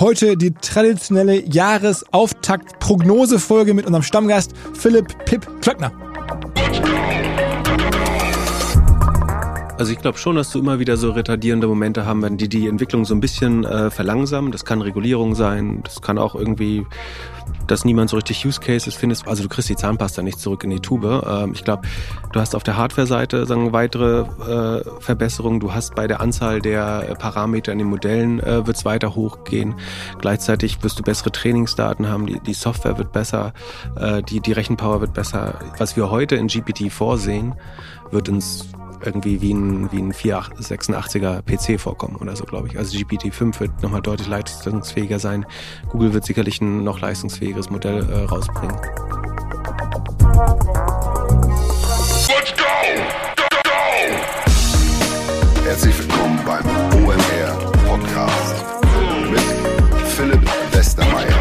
Heute die traditionelle Jahresauftakt-Prognosefolge mit unserem Stammgast Philipp Pip Klöckner. Also ich glaube schon, dass du immer wieder so retardierende Momente haben werden, die die Entwicklung so ein bisschen äh, verlangsamen. Das kann Regulierung sein, das kann auch irgendwie, dass niemand so richtig Use Cases findet. Also du kriegst die Zahnpasta nicht zurück in die Tube. Ähm, ich glaube, du hast auf der Hardware-Seite sagen weitere äh, Verbesserungen. Du hast bei der Anzahl der Parameter in den Modellen äh, wird es weiter hochgehen. Gleichzeitig wirst du bessere Trainingsdaten haben. Die, die Software wird besser, äh, die die Rechenpower wird besser. Was wir heute in GPT vorsehen, wird uns irgendwie wie ein, wie ein 486er PC vorkommen oder so, glaube ich. Also GPT-5 wird nochmal deutlich leistungsfähiger sein. Google wird sicherlich ein noch leistungsfähigeres Modell äh, rausbringen. Let's go! Go, go! Herzlich willkommen beim OMR Podcast mit Philipp Westermeier.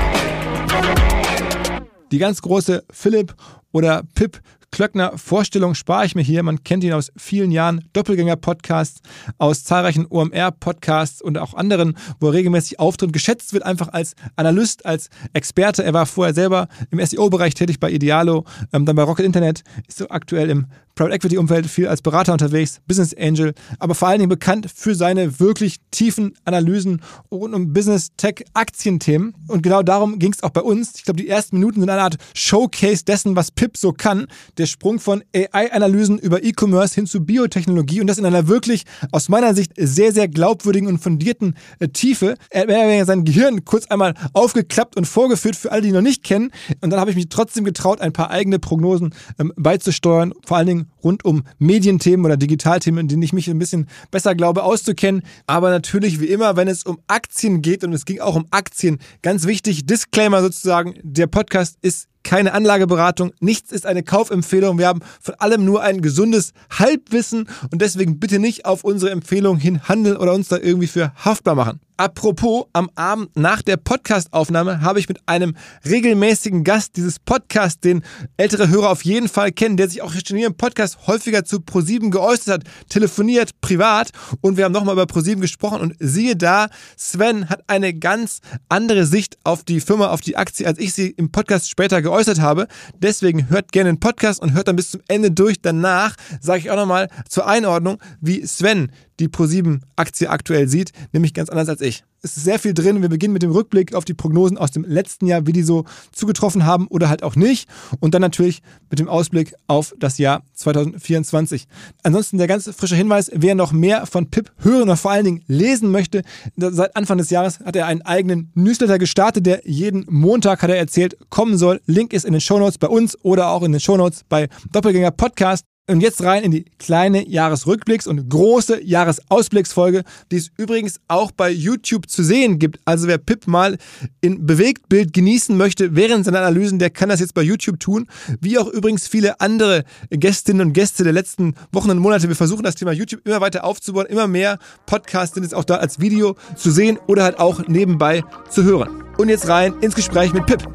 Die ganz große Philipp oder Pip Klöckner Vorstellung spare ich mir hier. Man kennt ihn aus vielen Jahren Doppelgänger-Podcasts, aus zahlreichen OMR-Podcasts und auch anderen, wo er regelmäßig auftritt. Geschätzt wird einfach als Analyst, als Experte. Er war vorher selber im SEO-Bereich tätig bei Idealo, ähm, dann bei Rocket Internet, ist so aktuell im Private Equity Umfeld viel als Berater unterwegs, Business Angel, aber vor allen Dingen bekannt für seine wirklich tiefen Analysen rund um Business, Tech, Aktienthemen. Und genau darum ging es auch bei uns. Ich glaube, die ersten Minuten sind eine Art Showcase dessen, was Pip so kann. Der Sprung von AI-Analysen über E-Commerce hin zu Biotechnologie und das in einer wirklich aus meiner Sicht sehr, sehr glaubwürdigen und fundierten äh, Tiefe. Er hat ja sein Gehirn kurz einmal aufgeklappt und vorgeführt für alle, die ihn noch nicht kennen. Und dann habe ich mich trotzdem getraut, ein paar eigene Prognosen ähm, beizusteuern. Vor allen Dingen rund um Medienthemen oder Digitalthemen, in denen ich mich ein bisschen besser glaube auszukennen. Aber natürlich wie immer, wenn es um Aktien geht und es ging auch um Aktien, ganz wichtig, Disclaimer sozusagen, der Podcast ist keine Anlageberatung, nichts ist eine Kaufempfehlung. Wir haben von allem nur ein gesundes Halbwissen und deswegen bitte nicht auf unsere Empfehlung hin handeln oder uns da irgendwie für haftbar machen. Apropos, am Abend nach der Podcastaufnahme habe ich mit einem regelmäßigen Gast dieses Podcasts, den ältere Hörer auf jeden Fall kennen, der sich auch hier im Podcast häufiger zu ProSieben geäußert hat, telefoniert, privat und wir haben nochmal über ProSieben gesprochen und siehe da, Sven hat eine ganz andere Sicht auf die Firma, auf die Aktie, als ich sie im Podcast später geäußert habe. Deswegen hört gerne den Podcast und hört dann bis zum Ende durch. Danach sage ich auch nochmal zur Einordnung, wie Sven die ProSieben-Aktie aktuell sieht, nämlich ganz anders als ich. Es ist sehr viel drin. Wir beginnen mit dem Rückblick auf die Prognosen aus dem letzten Jahr, wie die so zugetroffen haben oder halt auch nicht. Und dann natürlich mit dem Ausblick auf das Jahr 2024. Ansonsten der ganz frische Hinweis, wer noch mehr von Pip hören oder vor allen Dingen lesen möchte, seit Anfang des Jahres hat er einen eigenen Newsletter gestartet, der jeden Montag, hat er erzählt, kommen soll. Link ist in den Shownotes bei uns oder auch in den Shownotes bei Doppelgänger Podcast. Und jetzt rein in die kleine Jahresrückblicks- und große Jahresausblicksfolge, die es übrigens auch bei YouTube zu sehen gibt. Also wer Pip mal in Bewegtbild genießen möchte während seiner Analysen, der kann das jetzt bei YouTube tun. Wie auch übrigens viele andere Gästinnen und Gäste der letzten Wochen und Monate. Wir versuchen das Thema YouTube immer weiter aufzubauen. Immer mehr Podcasts sind jetzt auch da als Video zu sehen oder halt auch nebenbei zu hören. Und jetzt rein ins Gespräch mit Pip.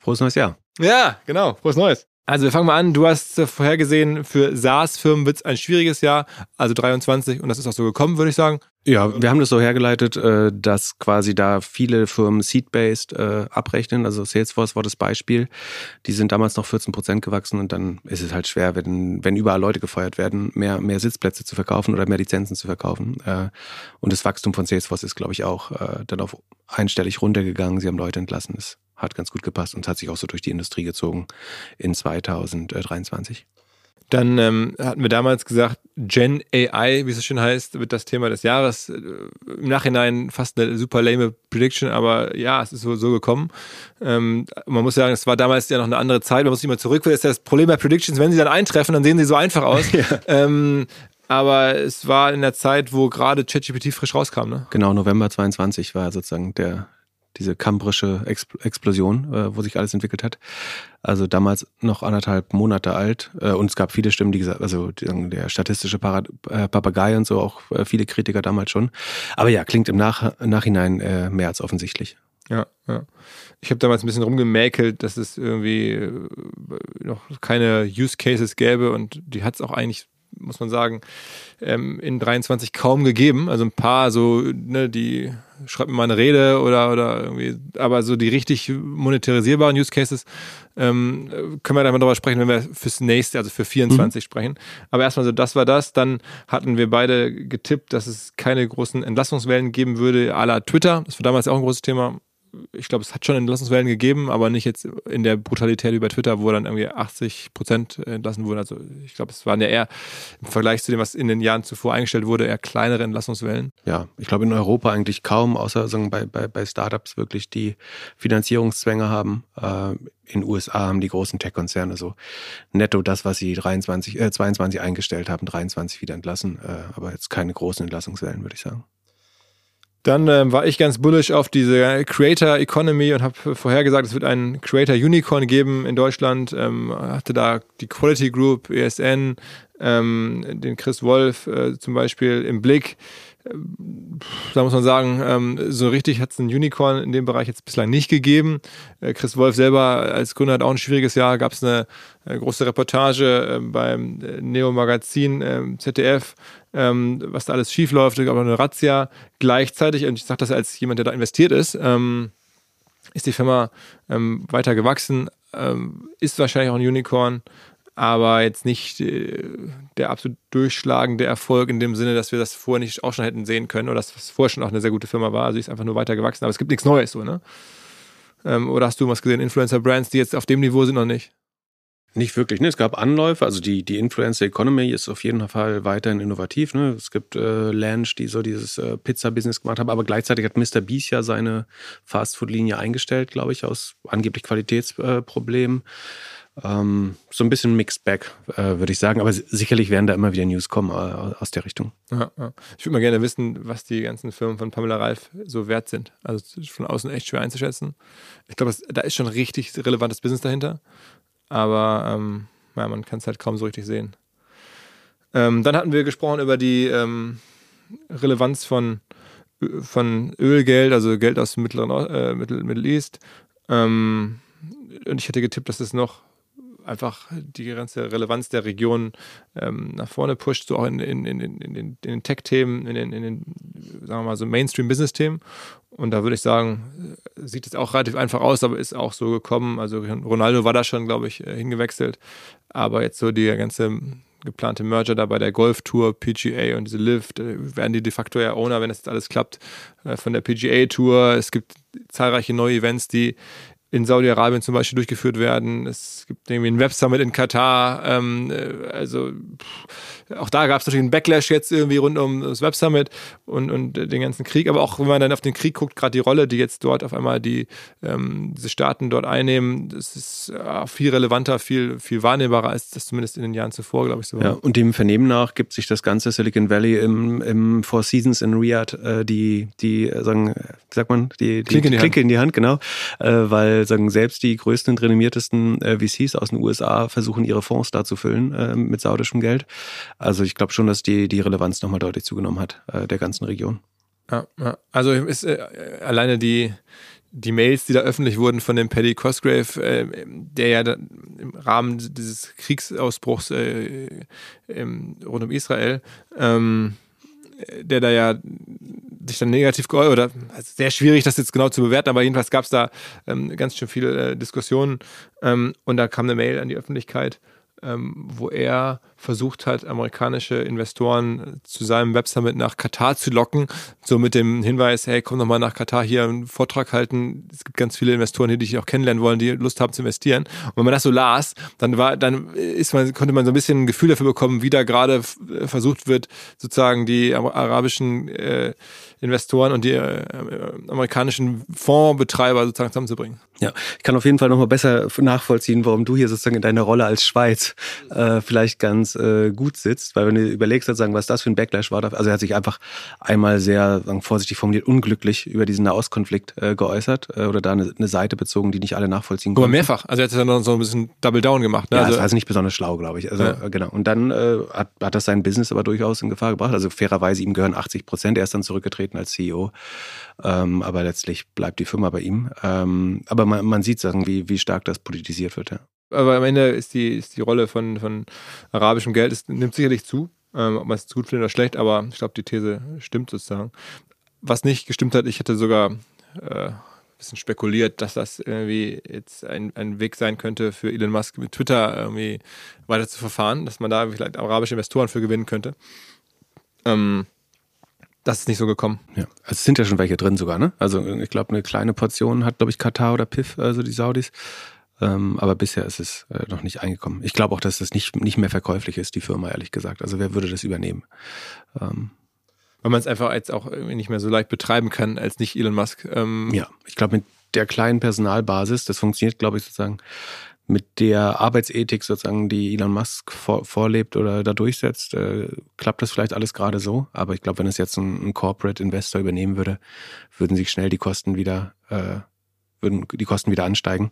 Frohes neues Jahr. Ja, genau. Frohes Neues. Also wir fangen mal an. Du hast vorhergesehen, für SaaS-Firmen wird es ein schwieriges Jahr, also 23, und das ist auch so gekommen, würde ich sagen. Ja, wir haben das so hergeleitet, äh, dass quasi da viele Firmen seed-based äh, abrechnen. Also Salesforce war das Beispiel. Die sind damals noch 14 Prozent gewachsen und dann ist es halt schwer, wenn, wenn überall Leute gefeuert werden, mehr, mehr Sitzplätze zu verkaufen oder mehr Lizenzen zu verkaufen. Äh, und das Wachstum von Salesforce ist, glaube ich, auch dann auf einstellig runtergegangen. Sie haben Leute entlassen. Das hat ganz gut gepasst und hat sich auch so durch die Industrie gezogen in 2023. Dann ähm, hatten wir damals gesagt, Gen AI, wie es so schön heißt, wird das Thema des Jahres. Äh, Im Nachhinein fast eine super lame Prediction, aber ja, es ist so, so gekommen. Ähm, man muss sagen, es war damals ja noch eine andere Zeit. Man muss nicht mal zurück. Das ist das Problem bei Predictions, wenn sie dann eintreffen, dann sehen sie so einfach aus. ja. ähm, aber es war in der Zeit, wo gerade ChatGPT frisch rauskam. Ne? Genau, November 22 war sozusagen der, diese kambrische Explosion, äh, wo sich alles entwickelt hat. Also damals noch anderthalb Monate alt. Äh, und es gab viele Stimmen, die gesagt, also der statistische Parad äh, Papagei und so, auch äh, viele Kritiker damals schon. Aber ja, klingt im Nach Nachhinein äh, mehr als offensichtlich. Ja, ja. Ich habe damals ein bisschen rumgemäkelt, dass es irgendwie äh, noch keine Use Cases gäbe und die hat es auch eigentlich muss man sagen, ähm, in 23 kaum gegeben. Also ein paar so, ne, die schreibt mir mal eine Rede oder, oder irgendwie, aber so die richtig monetarisierbaren Use Cases ähm, können wir dann mal drüber sprechen, wenn wir fürs nächste, also für 24 mhm. sprechen. Aber erstmal so, das war das. Dann hatten wir beide getippt, dass es keine großen Entlassungswellen geben würde, à la Twitter. Das war damals auch ein großes Thema ich glaube, es hat schon Entlassungswellen gegeben, aber nicht jetzt in der Brutalität wie bei Twitter, wo dann irgendwie 80 Prozent entlassen wurden. Also ich glaube, es waren ja eher im Vergleich zu dem, was in den Jahren zuvor eingestellt wurde, eher kleinere Entlassungswellen. Ja, ich glaube in Europa eigentlich kaum, außer sagen, bei, bei, bei Startups wirklich, die Finanzierungszwänge haben. Äh, in den USA haben die großen Tech-Konzerne so netto das, was sie 23, äh, 22 eingestellt haben, 23 wieder entlassen. Äh, aber jetzt keine großen Entlassungswellen, würde ich sagen. Dann ähm, war ich ganz bullish auf diese Creator Economy und habe vorhergesagt, es wird einen Creator Unicorn geben in Deutschland. Ähm, hatte da die Quality Group, ESN, ähm, den Chris Wolf äh, zum Beispiel im Blick. Ähm, da muss man sagen, ähm, so richtig hat es einen Unicorn in dem Bereich jetzt bislang nicht gegeben. Äh, Chris Wolf selber als Gründer hat auch ein schwieriges Jahr. Gab es eine, eine, große Reportage äh, beim äh, Neo Magazin äh, ZDF ähm, was da alles schief läuft, aber eine Razzia. Gleichzeitig, und ich sage das als jemand, der da investiert ist, ähm, ist die Firma ähm, weiter gewachsen, ähm, ist wahrscheinlich auch ein Unicorn, aber jetzt nicht äh, der absolut durchschlagende Erfolg in dem Sinne, dass wir das vorher nicht auch schon hätten sehen können oder dass es vorher schon auch eine sehr gute Firma war. Also sie ist einfach nur weiter gewachsen, aber es gibt nichts Neues so, ne? Ähm, oder hast du was gesehen, Influencer-Brands, die jetzt auf dem Niveau sind noch nicht? Nicht wirklich. Ne? Es gab Anläufe, also die, die Influencer Economy ist auf jeden Fall weiterhin innovativ. Ne? Es gibt äh, Lange, die so dieses äh, Pizza-Business gemacht haben, aber gleichzeitig hat Mr. Beast ja seine Fastfood-Linie eingestellt, glaube ich, aus angeblich Qualitätsproblemen. Ähm, so ein bisschen Mixed Bag, äh, würde ich sagen. Aber sicherlich werden da immer wieder News kommen äh, aus der Richtung. Ja, ja. Ich würde mal gerne wissen, was die ganzen Firmen von Pamela Reif so wert sind. Also von außen echt schwer einzuschätzen. Ich glaube, da ist schon richtig relevantes Business dahinter aber ähm, ja, man kann es halt kaum so richtig sehen. Ähm, dann hatten wir gesprochen über die ähm, Relevanz von, von Ölgeld, also Geld aus dem Mittleren äh, Mittel, Middle East. Ähm, und ich hätte getippt, dass es noch einfach die ganze Relevanz der Region ähm, nach vorne pusht, so auch in, in, in, in den, den Tech-Themen, in den, in den, sagen wir mal, so Mainstream-Business-Themen. Und da würde ich sagen, sieht es auch relativ einfach aus, aber ist auch so gekommen. Also Ronaldo war da schon, glaube ich, äh, hingewechselt. Aber jetzt so die ganze geplante Merger da bei der Golf Tour, PGA und diese Lift, äh, werden die de facto ja Owner, wenn das jetzt alles klappt, äh, von der PGA Tour. Es gibt zahlreiche neue Events, die in Saudi-Arabien zum Beispiel durchgeführt werden. Es gibt irgendwie ein Web-Summit in Katar. Ähm, äh, also pff, auch da gab es natürlich einen Backlash jetzt irgendwie rund um das Web-Summit und, und den ganzen Krieg. Aber auch wenn man dann auf den Krieg guckt, gerade die Rolle, die jetzt dort auf einmal die ähm, diese Staaten dort einnehmen, das ist äh, viel relevanter, viel, viel wahrnehmbarer als das zumindest in den Jahren zuvor, glaube ich, so war. Ja, und dem Vernehmen nach gibt sich das ganze Silicon Valley im, im Four Seasons in Riyadh äh, die, die sagen, wie sagt man, die, die Klinke in die, Klinke Hand. in die Hand, genau, äh, sagen selbst die größten und renommiertesten äh, VCs aus den USA versuchen ihre Fonds da zu füllen äh, mit saudischem Geld. Also ich glaube schon, dass die, die Relevanz nochmal deutlich zugenommen hat äh, der ganzen Region. Ja, also ist äh, alleine die die Mails, die da öffentlich wurden von dem Paddy Cosgrave, äh, der ja im Rahmen dieses Kriegsausbruchs äh, rund um Israel ähm, der da ja sich dann negativ geäußert, oder also sehr schwierig, das jetzt genau zu bewerten, aber jedenfalls gab es da ähm, ganz schön viele äh, Diskussionen. Ähm, und da kam eine Mail an die Öffentlichkeit, ähm, wo er versucht hat, amerikanische Investoren zu seinem Websummit nach Katar zu locken, so mit dem Hinweis, hey, komm doch mal nach Katar hier einen Vortrag halten. Es gibt ganz viele Investoren hier, die dich auch kennenlernen wollen, die Lust haben zu investieren. Und wenn man das so las, dann war, dann ist man, konnte man so ein bisschen ein Gefühl dafür bekommen, wie da gerade versucht wird, sozusagen die arabischen äh, Investoren und die äh, amerikanischen Fondsbetreiber sozusagen zusammenzubringen. Ja, ich kann auf jeden Fall nochmal besser nachvollziehen, warum du hier sozusagen in deiner Rolle als Schweiz äh, vielleicht ganz äh, gut sitzt, weil wenn du überlegst, sozusagen, was das für ein Backlash war, also er hat sich einfach einmal sehr sagen, vorsichtig formuliert unglücklich über diesen Nahostkonflikt äh, geäußert äh, oder da eine, eine Seite bezogen, die nicht alle nachvollziehen konnten. Aber mehrfach, also er hat es dann so ein bisschen Double Down gemacht. Ne? Ja, also, das heißt nicht besonders schlau, glaube ich. Also ja. genau. Und dann äh, hat, hat das sein Business aber durchaus in Gefahr gebracht. Also fairerweise ihm gehören 80 Prozent. Er ist dann zurückgetreten als CEO, ähm, aber letztlich bleibt die Firma bei ihm. Ähm, aber man, man sieht sagen, wie, wie stark das politisiert wird. Ja. Aber am Ende ist die, ist die Rolle von, von arabischem Geld, es nimmt sicherlich zu, ähm, ob man es gut findet oder schlecht, aber ich glaube, die These stimmt sozusagen. Was nicht gestimmt hat, ich hätte sogar äh, ein bisschen spekuliert, dass das irgendwie jetzt ein, ein Weg sein könnte für Elon Musk mit Twitter irgendwie weiter zu verfahren, dass man da vielleicht arabische Investoren für gewinnen könnte. Ähm, das ist nicht so gekommen. Ja, also es sind ja schon welche drin sogar, ne? Also ich glaube, eine kleine Portion hat, glaube ich, Katar oder PIF, also die Saudis. Ähm, aber bisher ist es äh, noch nicht eingekommen. Ich glaube auch, dass das nicht, nicht mehr verkäuflich ist, die Firma, ehrlich gesagt. Also wer würde das übernehmen? Ähm, Weil man es einfach jetzt auch nicht mehr so leicht betreiben kann als nicht Elon Musk. Ähm ja, ich glaube, mit der kleinen Personalbasis, das funktioniert, glaube ich, sozusagen mit der Arbeitsethik sozusagen, die Elon Musk vor, vorlebt oder da durchsetzt, äh, klappt das vielleicht alles gerade so. Aber ich glaube, wenn es jetzt ein, ein, Corporate Investor übernehmen würde, würden sich schnell die Kosten wieder äh, würden die Kosten wieder ansteigen.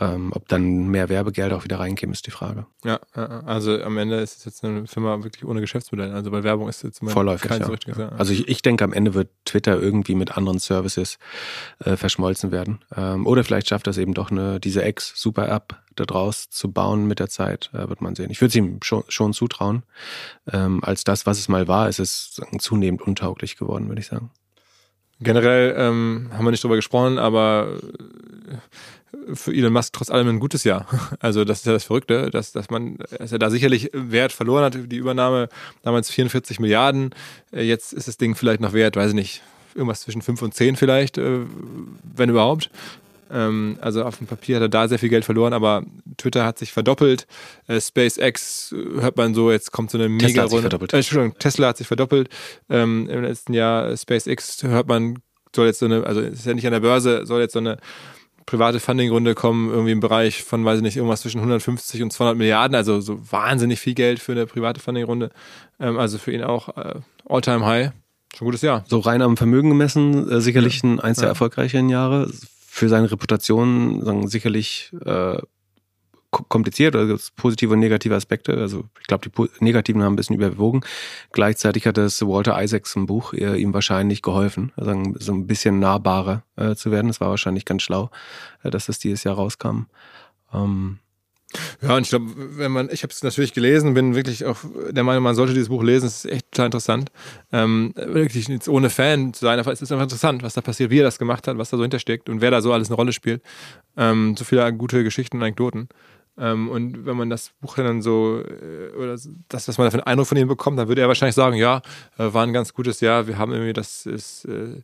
Ähm, ob dann mehr Werbegeld auch wieder reinkäme, ist die Frage. Ja, also am Ende ist es jetzt eine Firma wirklich ohne Geschäftsmodell. Also weil Werbung ist jetzt Vorläufig, kein ja. so richtiges. Ja. Also ich, ich denke, am Ende wird Twitter irgendwie mit anderen Services äh, verschmolzen werden. Ähm, oder vielleicht schafft das eben doch eine, diese Ex-Super-App da draus zu bauen mit der Zeit, äh, wird man sehen. Ich würde es ihm schon, schon zutrauen. Ähm, als das, was es mal war, ist es zunehmend untauglich geworden, würde ich sagen. Generell ähm, haben wir nicht drüber gesprochen, aber äh, für Elon Musk trotz allem ein gutes Jahr. Also das ist ja das Verrückte, dass, dass man, dass er da sicherlich Wert verloren hat. Die Übernahme damals 44 Milliarden. Äh, jetzt ist das Ding vielleicht noch wert, weiß ich nicht, irgendwas zwischen 5 und 10 vielleicht, äh, wenn überhaupt. Ähm, also auf dem Papier hat er da sehr viel Geld verloren, aber Twitter hat sich verdoppelt. Äh, SpaceX äh, hört man so, jetzt kommt so eine mega Tesla hat sich verdoppelt. Äh, Entschuldigung, Tesla hat sich verdoppelt. Ähm, Im letzten Jahr SpaceX hört man, soll jetzt so eine, also ist ja nicht an der Börse, soll jetzt so eine private Funding-Runde kommen, irgendwie im Bereich von, weiß ich nicht, irgendwas zwischen 150 und 200 Milliarden, also so wahnsinnig viel Geld für eine private Funding-Runde. Ähm, also für ihn auch äh, All-Time-High. Schon ein gutes Jahr. So rein am Vermögen gemessen, äh, sicherlich ja. ein, eins der ja. erfolgreicheren Jahre für seine Reputation sagen, sicherlich äh, kompliziert oder gibt positive und negative Aspekte. Also ich glaube, die negativen haben ein bisschen überwogen. Gleichzeitig hat das Walter Isaacs im Buch äh, ihm wahrscheinlich geholfen, also so ein bisschen nahbarer äh, zu werden. Das war wahrscheinlich ganz schlau, äh, dass das dieses Jahr rauskam. Ähm, ja, und ich glaube, wenn man, ich habe es natürlich gelesen, bin wirklich auch der Meinung, man sollte dieses Buch lesen, es ist echt total interessant. Ähm, wirklich jetzt ohne Fan zu sein, aber es ist einfach interessant, was da passiert, wie er das gemacht hat, was da so hintersteckt und wer da so alles eine Rolle spielt. Ähm, so viele gute Geschichten und Anekdoten. Ähm, und wenn man das Buch dann so, äh, oder das, was man da für einen Eindruck von ihm bekommt, dann würde er wahrscheinlich sagen, ja, äh, war ein ganz gutes Jahr. Wir haben irgendwie das ist, äh,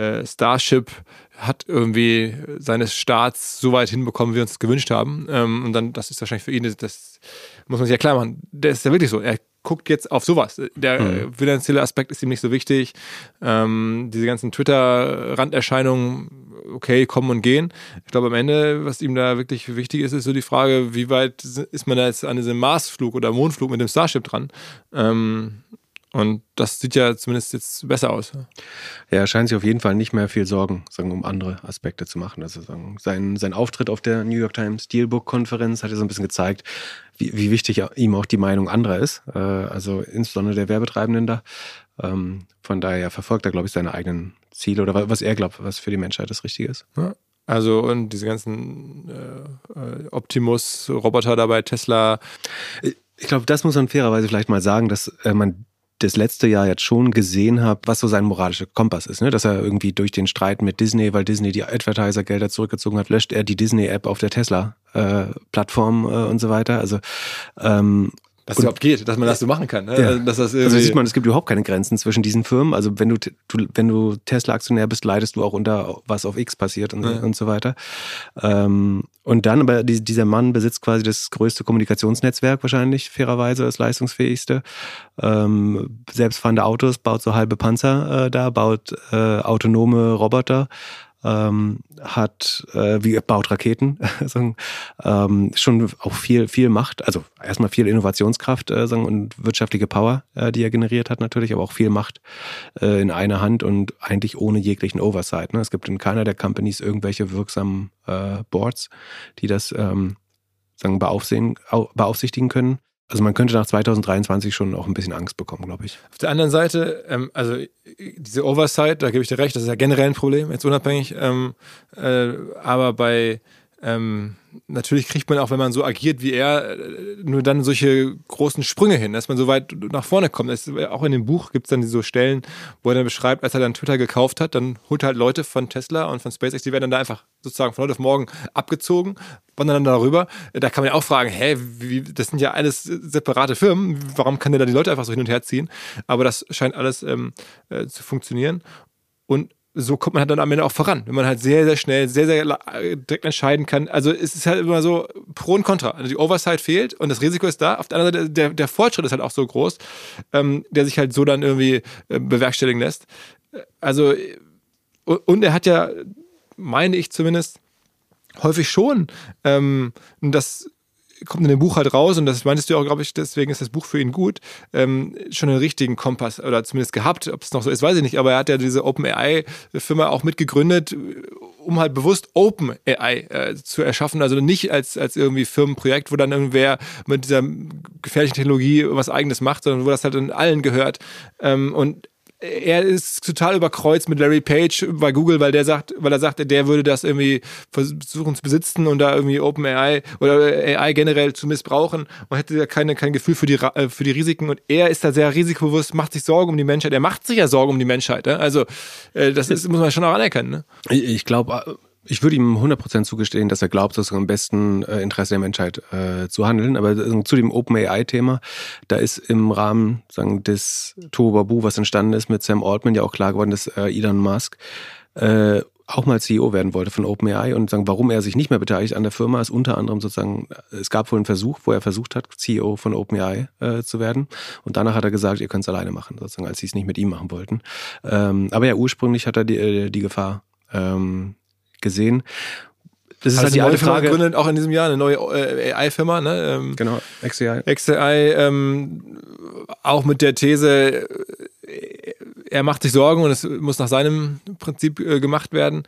äh, Starship hat irgendwie seines Starts so weit hinbekommen, wie wir uns das gewünscht haben. Ähm, und dann, das ist wahrscheinlich für ihn, das muss man sich ja klar machen. Der ist ja wirklich so. Er guckt jetzt auf sowas. Der mhm. finanzielle Aspekt ist ihm nicht so wichtig. Ähm, diese ganzen Twitter-Randerscheinungen, okay, kommen und gehen. Ich glaube, am Ende, was ihm da wirklich wichtig ist, ist so die Frage, wie weit ist man da jetzt an diesem Marsflug oder Mondflug mit dem Starship dran? Ähm, und das sieht ja zumindest jetzt besser aus. Ja, er scheint sich auf jeden Fall nicht mehr viel Sorgen, sagen, um andere Aspekte zu machen. Also sagen, sein, sein Auftritt auf der New York Times Steelbook-Konferenz hat ja so ein bisschen gezeigt, wie, wie wichtig ihm auch die Meinung anderer ist. Äh, also insbesondere der Werbetreibenden da. Ähm, von daher verfolgt er, glaube ich, seine eigenen Ziele oder was er glaubt, was für die Menschheit das Richtige ist. Ja. Also und diese ganzen äh, äh Optimus-Roboter dabei, Tesla. Ich glaube, das muss man fairerweise vielleicht mal sagen, dass äh, man das letzte Jahr jetzt schon gesehen habe, was so sein moralischer Kompass ist. Ne? Dass er irgendwie durch den Streit mit Disney, weil Disney die Advertiser-Gelder zurückgezogen hat, löscht er die Disney-App auf der Tesla-Plattform äh, äh, und so weiter. Also ähm, dass es überhaupt geht, dass man das so machen kann. Ne? Ja. Dass das also sieht man, es gibt überhaupt keine Grenzen zwischen diesen Firmen. Also wenn du, du wenn du Tesla-Aktionär bist, leidest du auch unter, was auf X passiert und, ja. und so weiter. Ähm, und dann, aber die, dieser Mann besitzt quasi das größte Kommunikationsnetzwerk wahrscheinlich, fairerweise, das leistungsfähigste. Ähm, selbstfahrende Autos, baut so halbe Panzer äh, da, baut äh, autonome Roboter ähm, hat, äh, wie baut Raketen, ähm, schon auch viel, viel Macht, also erstmal viel Innovationskraft äh, sagen, und wirtschaftliche Power, äh, die er generiert hat natürlich, aber auch viel Macht äh, in einer Hand und eigentlich ohne jeglichen Oversight. Ne? Es gibt in keiner der Companies irgendwelche wirksamen äh, Boards, die das ähm, sagen, beaufsehen, beaufsichtigen können. Also man könnte nach 2023 schon auch ein bisschen Angst bekommen, glaube ich. Auf der anderen Seite, ähm, also diese Oversight, da gebe ich dir recht, das ist ja generell ein Problem, jetzt unabhängig. Ähm, äh, aber bei ähm, natürlich kriegt man auch, wenn man so agiert wie er, äh, nur dann solche großen Sprünge hin, dass man so weit nach vorne kommt. Das, auch in dem Buch gibt es dann so Stellen, wo er dann beschreibt, als er dann Twitter gekauft hat, dann holt er halt Leute von Tesla und von SpaceX, die werden dann da einfach sozusagen von heute auf morgen abgezogen, wandern dann darüber. Da kann man ja auch fragen, hä, wie, das sind ja alles separate Firmen, warum kann der da die Leute einfach so hin und her ziehen? Aber das scheint alles ähm, äh, zu funktionieren. Und so kommt man halt dann am Ende auch voran, wenn man halt sehr, sehr schnell, sehr, sehr direkt entscheiden kann. Also es ist halt immer so Pro und Contra. Also die Oversight fehlt und das Risiko ist da. Auf der anderen Seite, der, der Fortschritt ist halt auch so groß, ähm, der sich halt so dann irgendwie äh, bewerkstelligen lässt. Also, und er hat ja, meine ich zumindest, häufig schon ähm, das kommt in dem Buch halt raus, und das meintest du auch, glaube ich, deswegen ist das Buch für ihn gut, ähm, schon einen richtigen Kompass oder zumindest gehabt. Ob es noch so ist, weiß ich nicht, aber er hat ja diese OpenAI-Firma auch mitgegründet, um halt bewusst OpenAI äh, zu erschaffen. Also nicht als, als irgendwie Firmenprojekt, wo dann irgendwer mit dieser gefährlichen Technologie was Eigenes macht, sondern wo das halt in allen gehört. Ähm, und er ist total überkreuzt mit Larry Page bei Google, weil der sagt, weil er sagt, der würde das irgendwie versuchen zu besitzen und da irgendwie OpenAI oder AI generell zu missbrauchen und hätte ja keine, kein Gefühl für die, äh, für die Risiken. Und er ist da sehr risikobewusst, macht sich Sorgen um die Menschheit. Er macht sich ja Sorgen um die Menschheit. Ne? Also, äh, das ist, muss man schon auch anerkennen. Ne? Ich glaube, ich würde ihm 100% zugestehen, dass er glaubt, dass er im besten äh, Interesse der Menschheit äh, zu handeln. Aber äh, zu dem OpenAI-Thema, da ist im Rahmen sagen, des Tohuwabu, was entstanden ist mit Sam Altman, ja auch klar geworden, dass äh, Elon Musk äh, auch mal CEO werden wollte von OpenAI und sagen, warum er sich nicht mehr beteiligt an der Firma, ist unter anderem sozusagen, es gab wohl einen Versuch, wo er versucht hat, CEO von OpenAI äh, zu werden. Und danach hat er gesagt, ihr könnt es alleine machen, sozusagen, als sie es nicht mit ihm machen wollten. Ähm, aber ja, ursprünglich hat er die, die Gefahr ähm, gesehen. Das ist also halt die alte Frage. gründet auch in diesem Jahr eine neue äh, AI-Firma, ne? Ähm, genau, XAI. XAI, ähm, auch mit der These, äh, er macht sich Sorgen und es muss nach seinem Prinzip äh, gemacht werden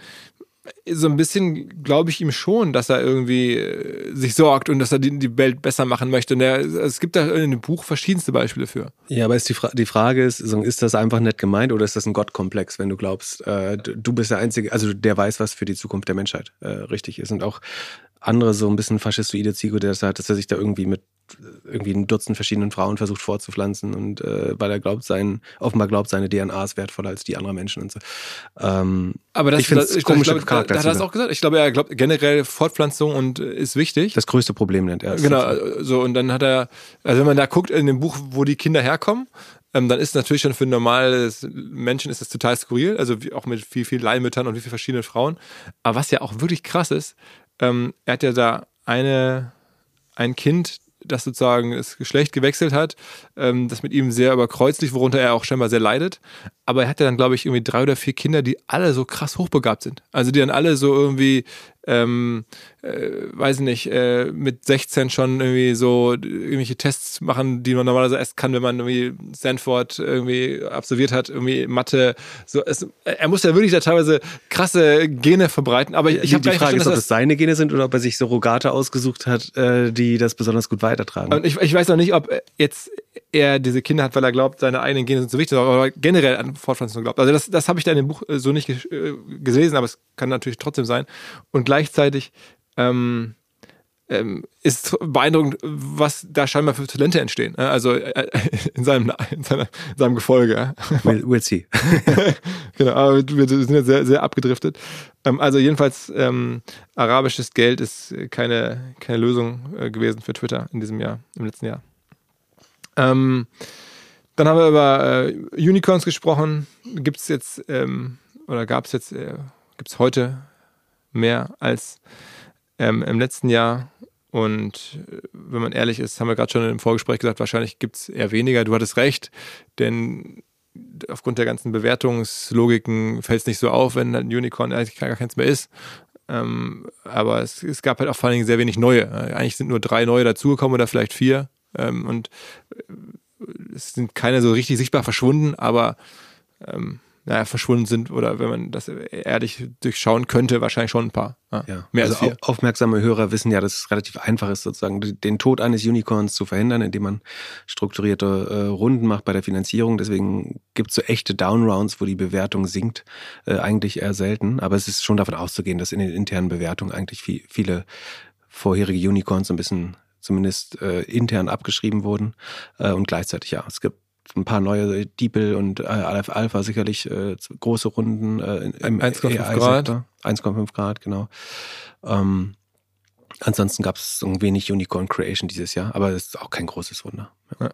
so ein bisschen glaube ich ihm schon, dass er irgendwie äh, sich sorgt und dass er die, Welt besser machen möchte. Und er, es gibt da in dem Buch verschiedenste Beispiele für. Ja, aber ist die, Fra die Frage ist, ist das einfach nett gemeint oder ist das ein Gottkomplex, wenn du glaubst, äh, du bist der Einzige, also der weiß, was für die Zukunft der Menschheit äh, richtig ist. Und auch andere so ein bisschen faschistoide Zigo, der hat, dass er sich da irgendwie mit irgendwie ein Dutzend verschiedenen Frauen versucht vorzupflanzen und äh, weil er glaubt, sein, offenbar glaubt, seine DNA ist wertvoller als die anderer Menschen und so. Ähm, Aber das, ich finde es komische glaub, Charakter. Da, hat er das auch gesagt. Ich glaube, er glaubt generell Fortpflanzung und äh, ist wichtig. Das größte Problem nennt er. Genau, so und dann hat er, also wenn man da guckt in dem Buch, wo die Kinder herkommen, ähm, dann ist natürlich schon für normale Menschen ist das total skurril, also auch mit viel, viel Leihmüttern und wie viel verschiedenen Frauen. Aber was ja auch wirklich krass ist, ähm, er hat ja da eine, ein Kind, das sozusagen das Geschlecht gewechselt hat, ähm, das mit ihm sehr überkreuzlich, worunter er auch scheinbar sehr leidet. Aber er hat ja dann, glaube ich, irgendwie drei oder vier Kinder, die alle so krass hochbegabt sind. Also die dann alle so irgendwie ähm, äh, weiß nicht, äh, mit 16 schon irgendwie so irgendwelche Tests machen, die man normalerweise erst kann, wenn man irgendwie Stanford irgendwie absolviert hat, irgendwie Mathe. So, es, er muss ja wirklich da teilweise krasse Gene verbreiten. Aber ich, ich habe die Frage ist, ob das seine Gene sind oder ob er sich Surrogate ausgesucht hat, äh, die das besonders gut weitertragen. Und ich, ich weiß noch nicht, ob jetzt er diese Kinder hat, weil er glaubt, seine eigenen Gene sind so wichtig, aber generell an Fortpflanzung glaubt. Also das, das habe ich da in dem Buch so nicht äh, gelesen, aber es kann natürlich trotzdem sein. Und gleichzeitig ähm, ähm, ist beeindruckend, was da scheinbar für Talente entstehen. Also äh, in seinem, in, seiner, in seinem Gefolge. We'll, we'll see. genau, aber wir sind jetzt sehr, sehr abgedriftet. Ähm, also jedenfalls, ähm, arabisches Geld ist keine, keine Lösung äh, gewesen für Twitter in diesem Jahr, im letzten Jahr. Ähm, dann haben wir über äh, Unicorns gesprochen. Gibt es jetzt, ähm, oder gab es jetzt, äh, gibt es heute mehr als ähm, im letzten Jahr. Und äh, wenn man ehrlich ist, haben wir gerade schon im Vorgespräch gesagt, wahrscheinlich gibt es eher weniger. Du hattest recht, denn aufgrund der ganzen Bewertungslogiken fällt es nicht so auf, wenn ein Unicorn eigentlich gar keins mehr ist. Ähm, aber es, es, gab halt auch vor allen Dingen sehr wenig neue. Eigentlich sind nur drei neue dazugekommen oder vielleicht vier. Ähm, und äh, es sind keine so richtig sichtbar verschwunden, aber ähm, naja, verschwunden sind oder wenn man das ehrlich durchschauen könnte, wahrscheinlich schon ein paar. Ja, ja. Mehr also als vier. aufmerksame Hörer wissen ja, dass es relativ einfach ist, sozusagen den Tod eines Unicorns zu verhindern, indem man strukturierte äh, Runden macht bei der Finanzierung. Deswegen gibt es so echte Downrounds, wo die Bewertung sinkt, äh, eigentlich eher selten. Aber es ist schon davon auszugehen, dass in den internen Bewertungen eigentlich viel, viele vorherige Unicorns so ein bisschen zumindest äh, intern abgeschrieben wurden. Äh, und gleichzeitig, ja, es gibt ein paar neue Diepel und äh, Aleph Alpha sicherlich äh, große Runden äh, im 1,5 Grad. 1,5 Grad, genau. Ähm, ansonsten gab es ein wenig Unicorn Creation dieses Jahr, aber es ist auch kein großes Wunder. Ja.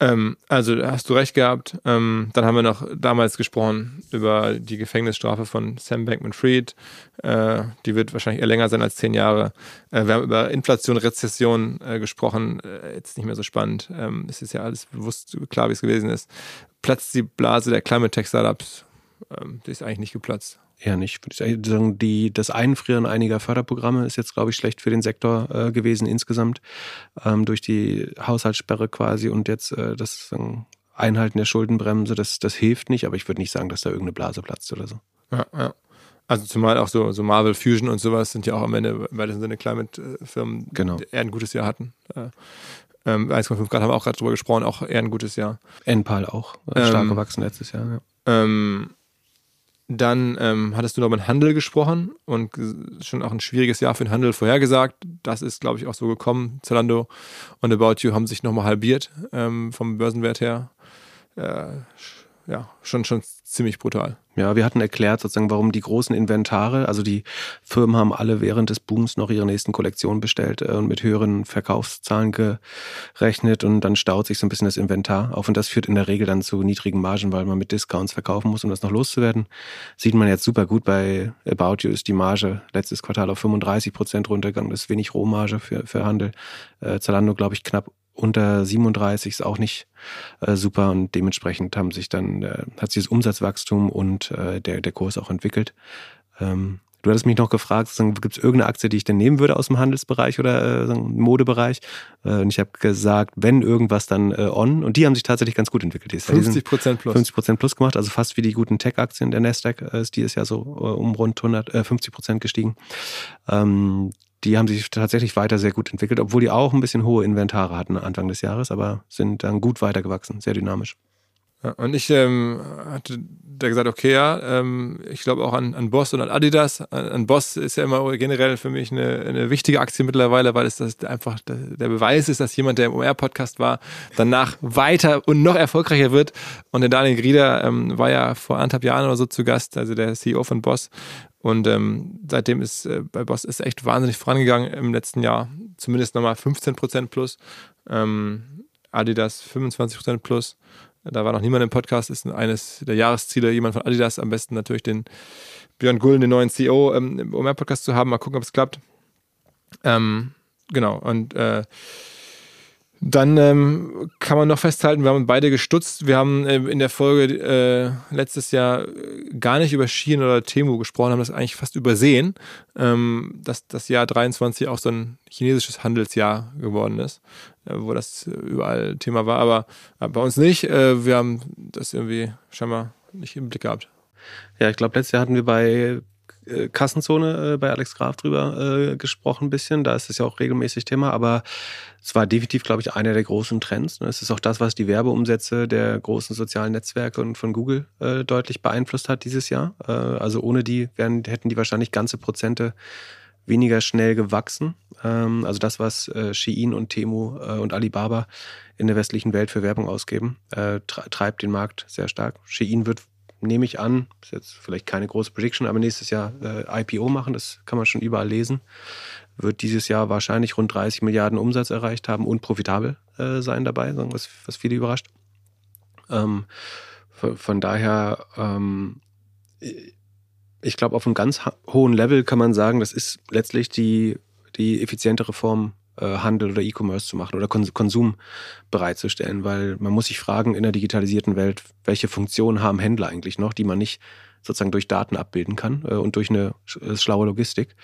Ähm, also hast du recht gehabt. Ähm, dann haben wir noch damals gesprochen über die Gefängnisstrafe von Sam Bankman-Fried. Äh, die wird wahrscheinlich eher länger sein als zehn Jahre. Äh, wir haben über Inflation, Rezession äh, gesprochen. Äh, jetzt nicht mehr so spannend. Ähm, es ist ja alles bewusst klar, wie es gewesen ist. Platzt die Blase der Climate Tech Startups? Ähm, die ist eigentlich nicht geplatzt. Eher nicht. Würde ich sagen, die, das Einfrieren einiger Förderprogramme ist jetzt, glaube ich, schlecht für den Sektor äh, gewesen insgesamt. Ähm, durch die Haushaltssperre quasi und jetzt äh, das ähm, Einhalten der Schuldenbremse, das, das hilft nicht, aber ich würde nicht sagen, dass da irgendeine Blase platzt oder so. Ja, ja. Also zumal auch so, so Marvel Fusion und sowas sind ja auch am Ende, weil das Sinne Climate-Firmen genau. eher ein gutes Jahr hatten. Äh, 1,5 ähm, Grad haben wir auch gerade drüber gesprochen, auch eher ein gutes Jahr. Enpal auch, stark ähm, gewachsen letztes Jahr. Ja. Ähm, dann ähm, hattest du noch über den Handel gesprochen und schon auch ein schwieriges Jahr für den Handel vorhergesagt. Das ist, glaube ich, auch so gekommen. Zalando und About You haben sich nochmal halbiert ähm, vom Börsenwert her. Äh, ja, schon, schon ziemlich brutal. Ja, wir hatten erklärt sozusagen, warum die großen Inventare, also die Firmen haben alle während des Booms noch ihre nächsten Kollektionen bestellt äh, und mit höheren Verkaufszahlen gerechnet und dann staut sich so ein bisschen das Inventar auf und das führt in der Regel dann zu niedrigen Margen, weil man mit Discounts verkaufen muss, um das noch loszuwerden. Sieht man jetzt super gut bei About You ist die Marge letztes Quartal auf 35 Prozent runtergegangen. Das ist wenig Rohmarge für, für Handel. Äh, Zalando, glaube ich, knapp unter 37 ist auch nicht äh, super und dementsprechend haben sich dann, äh, hat sich das Umsatzwachstum und äh, der, der Kurs auch entwickelt. Ähm, du hattest mich noch gefragt, gibt es irgendeine Aktie, die ich denn nehmen würde aus dem Handelsbereich oder äh, Modebereich? Äh, und ich habe gesagt, wenn irgendwas, dann äh, On. Und die haben sich tatsächlich ganz gut entwickelt. 50 Prozent plus. 50 Prozent plus gemacht, also fast wie die guten Tech-Aktien. Der Nasdaq äh, ist dieses Jahr so äh, um rund 100, äh, 50 Prozent gestiegen. Ähm, die haben sich tatsächlich weiter sehr gut entwickelt, obwohl die auch ein bisschen hohe Inventare hatten Anfang des Jahres, aber sind dann gut weitergewachsen, sehr dynamisch. Und ich ähm, hatte da gesagt, okay, ja, ähm, ich glaube auch an, an Boss und an Adidas. An, an, Boss ist ja immer generell für mich eine, eine wichtige Aktie mittlerweile, weil es das einfach der Beweis ist, dass jemand, der im OR-Podcast war, danach weiter und noch erfolgreicher wird. Und der Daniel Grieder ähm, war ja vor anderthalb Jahren oder so zu Gast, also der CEO von Boss. Und ähm, seitdem ist äh, bei Boss ist echt wahnsinnig vorangegangen im letzten Jahr. Zumindest nochmal 15% plus. Ähm, Adidas 25% plus. Da war noch niemand im Podcast, ist eines der Jahresziele, jemand von Adidas, am besten natürlich den Björn Gullen, den neuen CEO, ähm, im OMR-Podcast zu haben. Mal gucken, ob es klappt. Ähm, genau, und äh, dann ähm, kann man noch festhalten, wir haben beide gestutzt. Wir haben äh, in der Folge äh, letztes Jahr gar nicht über Shein oder Temu gesprochen, haben das eigentlich fast übersehen, ähm, dass das Jahr 23 auch so ein chinesisches Handelsjahr geworden ist, äh, wo das überall Thema war, aber äh, bei uns nicht. Äh, wir haben das irgendwie scheinbar nicht im Blick gehabt. Ja, ich glaube, letztes Jahr hatten wir bei äh, Kassenzone äh, bei Alex Graf drüber äh, gesprochen ein bisschen. Da ist es ja auch regelmäßig Thema, aber es war definitiv, glaube ich, einer der großen Trends. Ne? Es ist auch das, was die Werbeumsätze der großen sozialen Netzwerke und von Google äh, deutlich beeinflusst hat dieses Jahr. Äh, also ohne die wären, hätten die wahrscheinlich ganze Prozente weniger schnell gewachsen. Ähm, also das, was äh, Shein und Temu äh, und Alibaba in der westlichen Welt für Werbung ausgeben, äh, treibt den Markt sehr stark. Shein wird nehme ich an, ist jetzt vielleicht keine große Prediction, aber nächstes Jahr äh, IPO machen, das kann man schon überall lesen. Wird dieses Jahr wahrscheinlich rund 30 Milliarden Umsatz erreicht haben und profitabel äh, sein dabei, was, was viele überrascht. Ähm, von, von, daher, ähm, ich glaube, auf einem ganz hohen Level kann man sagen, das ist letztlich die, die effizientere Form Handel oder E-Commerce zu machen oder Konsum bereitzustellen, weil man muss sich fragen in der digitalisierten Welt, welche Funktionen haben Händler eigentlich noch, die man nicht sozusagen durch Daten abbilden kann äh, und durch eine äh, schlaue Logistik.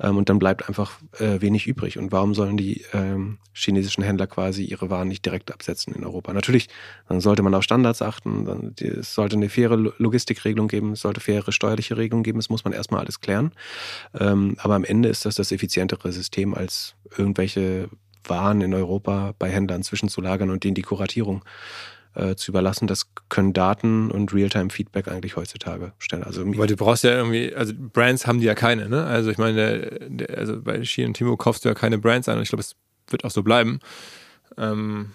Ähm, und dann bleibt einfach äh, wenig übrig. Und warum sollen die ähm, chinesischen Händler quasi ihre Waren nicht direkt absetzen in Europa? Natürlich dann sollte man auf Standards achten, dann, es sollte eine faire Logistikregelung geben, es sollte faire steuerliche Regelung geben, das muss man erstmal alles klären. Ähm, aber am Ende ist das das effizientere System, als irgendwelche Waren in Europa bei Händlern zwischenzulagern und denen die Kuratierung äh, zu überlassen. Das können Daten und Realtime-Feedback eigentlich heutzutage stellen. Also Weil du brauchst ja irgendwie, also Brands haben die ja keine, ne? Also ich meine, also bei Ski und Timo kaufst du ja keine Brands ein und ich glaube, es wird auch so bleiben. Ähm,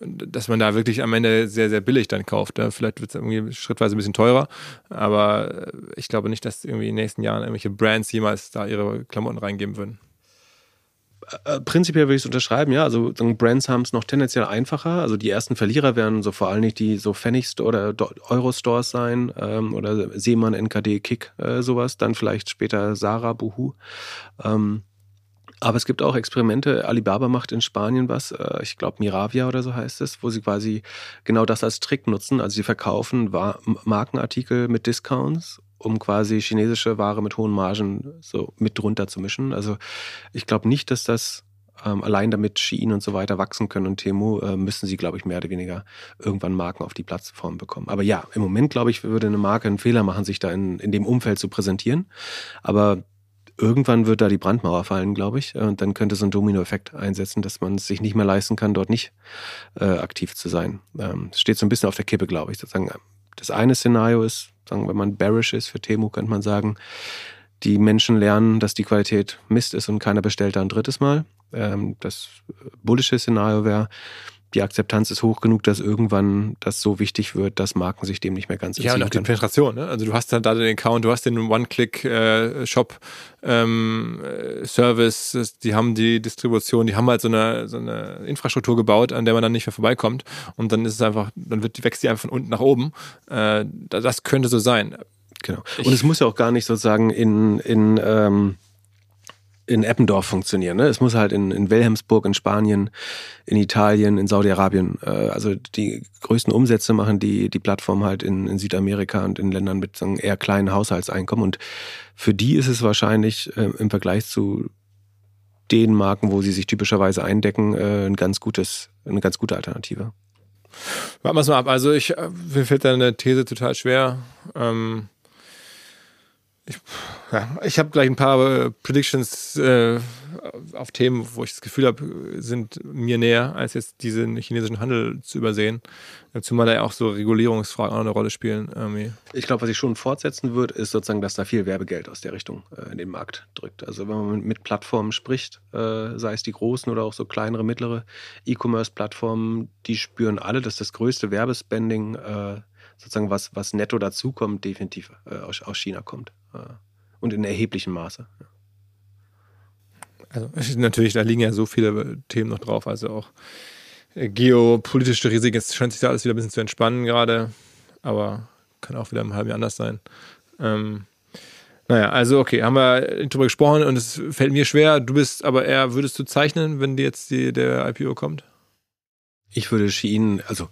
dass man da wirklich am Ende sehr, sehr billig dann kauft. Ja? Vielleicht wird es irgendwie schrittweise ein bisschen teurer, aber ich glaube nicht, dass irgendwie in den nächsten Jahren irgendwelche Brands jemals da ihre Klamotten reingeben würden. Äh, prinzipiell würde ich es unterschreiben, ja. Also Brands haben es noch tendenziell einfacher. Also die ersten Verlierer werden so vor allem nicht die so Pfennig- oder Euro-Stores sein ähm, oder Seemann, NKD, Kick, äh, sowas. Dann vielleicht später Sarah, Buhu. Ähm, aber es gibt auch Experimente. Alibaba macht in Spanien was, äh, ich glaube Miravia oder so heißt es, wo sie quasi genau das als Trick nutzen. Also sie verkaufen Markenartikel mit Discounts um quasi chinesische Ware mit hohen Margen so mit drunter zu mischen. Also ich glaube nicht, dass das ähm, allein damit Shein und so weiter wachsen können und Temu, äh, müssen sie, glaube ich, mehr oder weniger irgendwann Marken auf die Plattform bekommen. Aber ja, im Moment, glaube ich, würde eine Marke einen Fehler machen, sich da in, in dem Umfeld zu präsentieren. Aber irgendwann wird da die Brandmauer fallen, glaube ich. Und dann könnte so ein Dominoeffekt einsetzen, dass man es sich nicht mehr leisten kann, dort nicht äh, aktiv zu sein. Ähm, das steht so ein bisschen auf der Kippe, glaube ich. Sozusagen, das eine Szenario ist, sagen, wenn man bearish ist für Temu, könnte man sagen, die Menschen lernen, dass die Qualität Mist ist und keiner bestellt da ein drittes Mal. Ähm, das bullische Szenario wäre, die Akzeptanz ist hoch genug, dass irgendwann das so wichtig wird, dass Marken sich dem nicht mehr ganz entziehen Ja, und auch die Penetration. Ne? Also du hast dann da den Account, du hast den One-Click-Shop-Service, äh, ähm, die haben die Distribution, die haben halt so eine, so eine Infrastruktur gebaut, an der man dann nicht mehr vorbeikommt. Und dann ist es einfach, dann wird, wächst die einfach von unten nach oben. Äh, das könnte so sein. Genau. Und ich, es muss ja auch gar nicht sozusagen in, in ähm, in Eppendorf funktionieren. Ne? Es muss halt in, in Wilhelmsburg, in Spanien, in Italien, in Saudi-Arabien. Äh, also die größten Umsätze machen die, die Plattform halt in, in Südamerika und in Ländern mit einem eher kleinen Haushaltseinkommen. Und für die ist es wahrscheinlich äh, im Vergleich zu den Marken, wo sie sich typischerweise eindecken, äh, ein ganz gutes, eine ganz gute Alternative. Warten wir es mal ab. Also ich, äh, mir fällt deine These total schwer. Ähm ich, ja, ich habe gleich ein paar äh, Predictions äh, auf Themen, wo ich das Gefühl habe, sind mir näher, als jetzt diesen chinesischen Handel zu übersehen. Zumal da ja auch so Regulierungsfragen auch eine Rolle spielen. Irgendwie. Ich glaube, was ich schon fortsetzen würde, ist sozusagen, dass da viel Werbegeld aus der Richtung äh, in den Markt drückt. Also wenn man mit Plattformen spricht, äh, sei es die großen oder auch so kleinere, mittlere E-Commerce-Plattformen, die spüren alle, dass das größte Werbespending äh, sozusagen was, was netto dazukommt, definitiv äh, aus, aus China kommt. Äh, und in erheblichem Maße. Also natürlich, da liegen ja so viele Themen noch drauf, also auch äh, geopolitische Risiken. Es scheint sich da alles wieder ein bisschen zu entspannen gerade, aber kann auch wieder im halben Jahr anders sein. Ähm, naja, also okay, haben wir drüber gesprochen und es fällt mir schwer. Du bist aber eher, würdest du zeichnen, wenn dir jetzt die, der IPO kommt? Ich würde Shein, also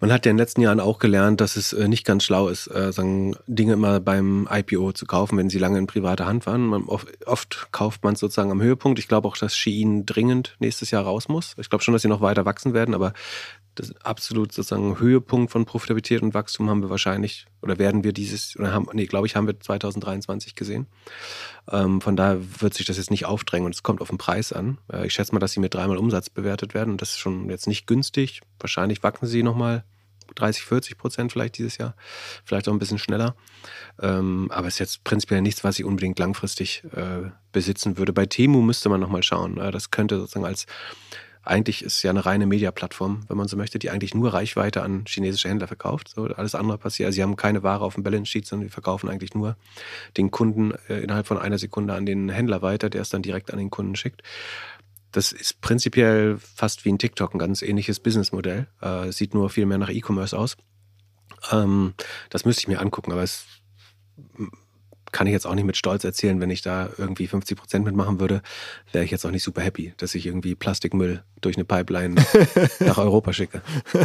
man hat ja in den letzten Jahren auch gelernt, dass es äh, nicht ganz schlau ist, äh, sagen, Dinge immer beim IPO zu kaufen, wenn sie lange in privater Hand waren. Man, oft, oft, kauft man es sozusagen am Höhepunkt. Ich glaube auch, dass Shein dringend nächstes Jahr raus muss. Ich glaube schon, dass sie noch weiter wachsen werden, aber das absolut sozusagen Höhepunkt von Profitabilität und Wachstum haben wir wahrscheinlich oder werden wir dieses oder haben nee glaube ich haben wir 2023 gesehen. Ähm, von daher wird sich das jetzt nicht aufdrängen und es kommt auf den Preis an. Äh, ich schätze mal dass sie mit dreimal Umsatz bewertet werden und das ist schon jetzt nicht günstig. Wahrscheinlich wachsen sie nochmal 30 40 Prozent vielleicht dieses Jahr. Vielleicht auch ein bisschen schneller. Ähm, aber es ist jetzt prinzipiell nichts was ich unbedingt langfristig äh, besitzen würde. Bei Temu müsste man nochmal schauen. Äh, das könnte sozusagen als eigentlich ist es ja eine reine Media-Plattform, wenn man so möchte, die eigentlich nur Reichweite an chinesische Händler verkauft. So, alles andere passiert. Also sie haben keine Ware auf dem Balance Sheet, sondern die verkaufen eigentlich nur den Kunden äh, innerhalb von einer Sekunde an den Händler weiter, der es dann direkt an den Kunden schickt. Das ist prinzipiell fast wie ein TikTok, ein ganz ähnliches Businessmodell. Äh, sieht nur viel mehr nach E-Commerce aus. Ähm, das müsste ich mir angucken, aber es kann ich jetzt auch nicht mit Stolz erzählen, wenn ich da irgendwie 50 Prozent mitmachen würde, wäre ich jetzt auch nicht super happy, dass ich irgendwie Plastikmüll durch eine Pipeline nach Europa schicke.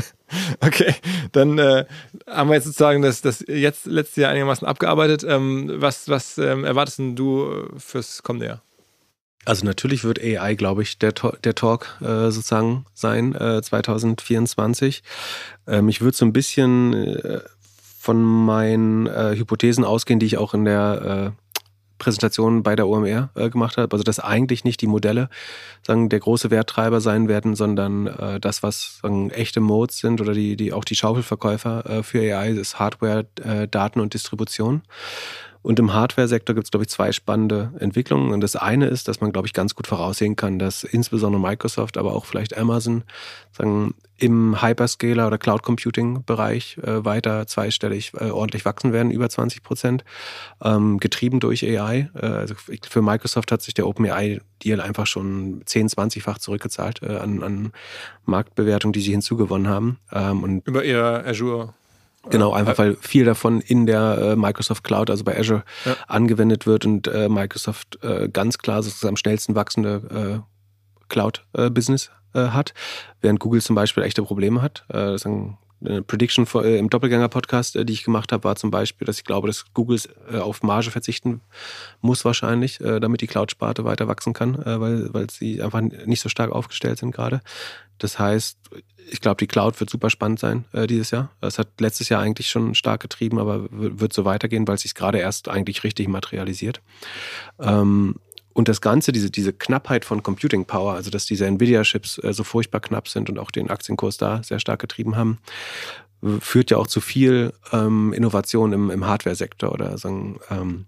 Okay, dann äh, haben wir jetzt sozusagen das, das jetzt letztes Jahr einigermaßen abgearbeitet. Ähm, was was ähm, erwartest du fürs kommende Jahr? Also natürlich wird AI, glaube ich, der, der Talk äh, sozusagen sein, äh, 2024. Ähm, ich würde so ein bisschen äh, von meinen äh, Hypothesen ausgehen, die ich auch in der äh, Präsentation bei der OMR äh, gemacht habe. Also dass eigentlich nicht die Modelle sagen, der große Werttreiber sein werden, sondern äh, das, was sagen, echte Modes sind oder die, die auch die Schaufelverkäufer äh, für AI ist Hardware, äh, Daten und Distribution. Und im Hardware-Sektor gibt es, glaube ich, zwei spannende Entwicklungen. Und das eine ist, dass man, glaube ich, ganz gut voraussehen kann, dass insbesondere Microsoft, aber auch vielleicht Amazon sagen, im Hyperscaler- oder Cloud-Computing-Bereich äh, weiter zweistellig äh, ordentlich wachsen werden, über 20 Prozent, ähm, getrieben durch AI. Äh, also für Microsoft hat sich der OpenAI-Deal einfach schon 10-, 20-fach zurückgezahlt äh, an, an Marktbewertung, die sie hinzugewonnen haben. Ähm, und Über ihr Azure Genau, einfach weil viel davon in der äh, Microsoft Cloud, also bei Azure, ja. angewendet wird und äh, Microsoft äh, ganz klar sozusagen am schnellsten wachsende äh, Cloud-Business äh, hat, während Google zum Beispiel echte Probleme hat. Äh, eine Prediction im Doppelgänger-Podcast, die ich gemacht habe, war zum Beispiel, dass ich glaube, dass Google auf Marge verzichten muss wahrscheinlich, damit die Cloud-Sparte weiter wachsen kann, weil, weil sie einfach nicht so stark aufgestellt sind gerade. Das heißt, ich glaube, die Cloud wird super spannend sein äh, dieses Jahr. Es hat letztes Jahr eigentlich schon stark getrieben, aber wird so weitergehen, weil es sich gerade erst eigentlich richtig materialisiert. Ähm, und das Ganze, diese, diese Knappheit von Computing Power, also dass diese Nvidia-Chips äh, so furchtbar knapp sind und auch den Aktienkurs da sehr stark getrieben haben, führt ja auch zu viel ähm, Innovation im, im Hardware-Sektor oder sagen, ähm,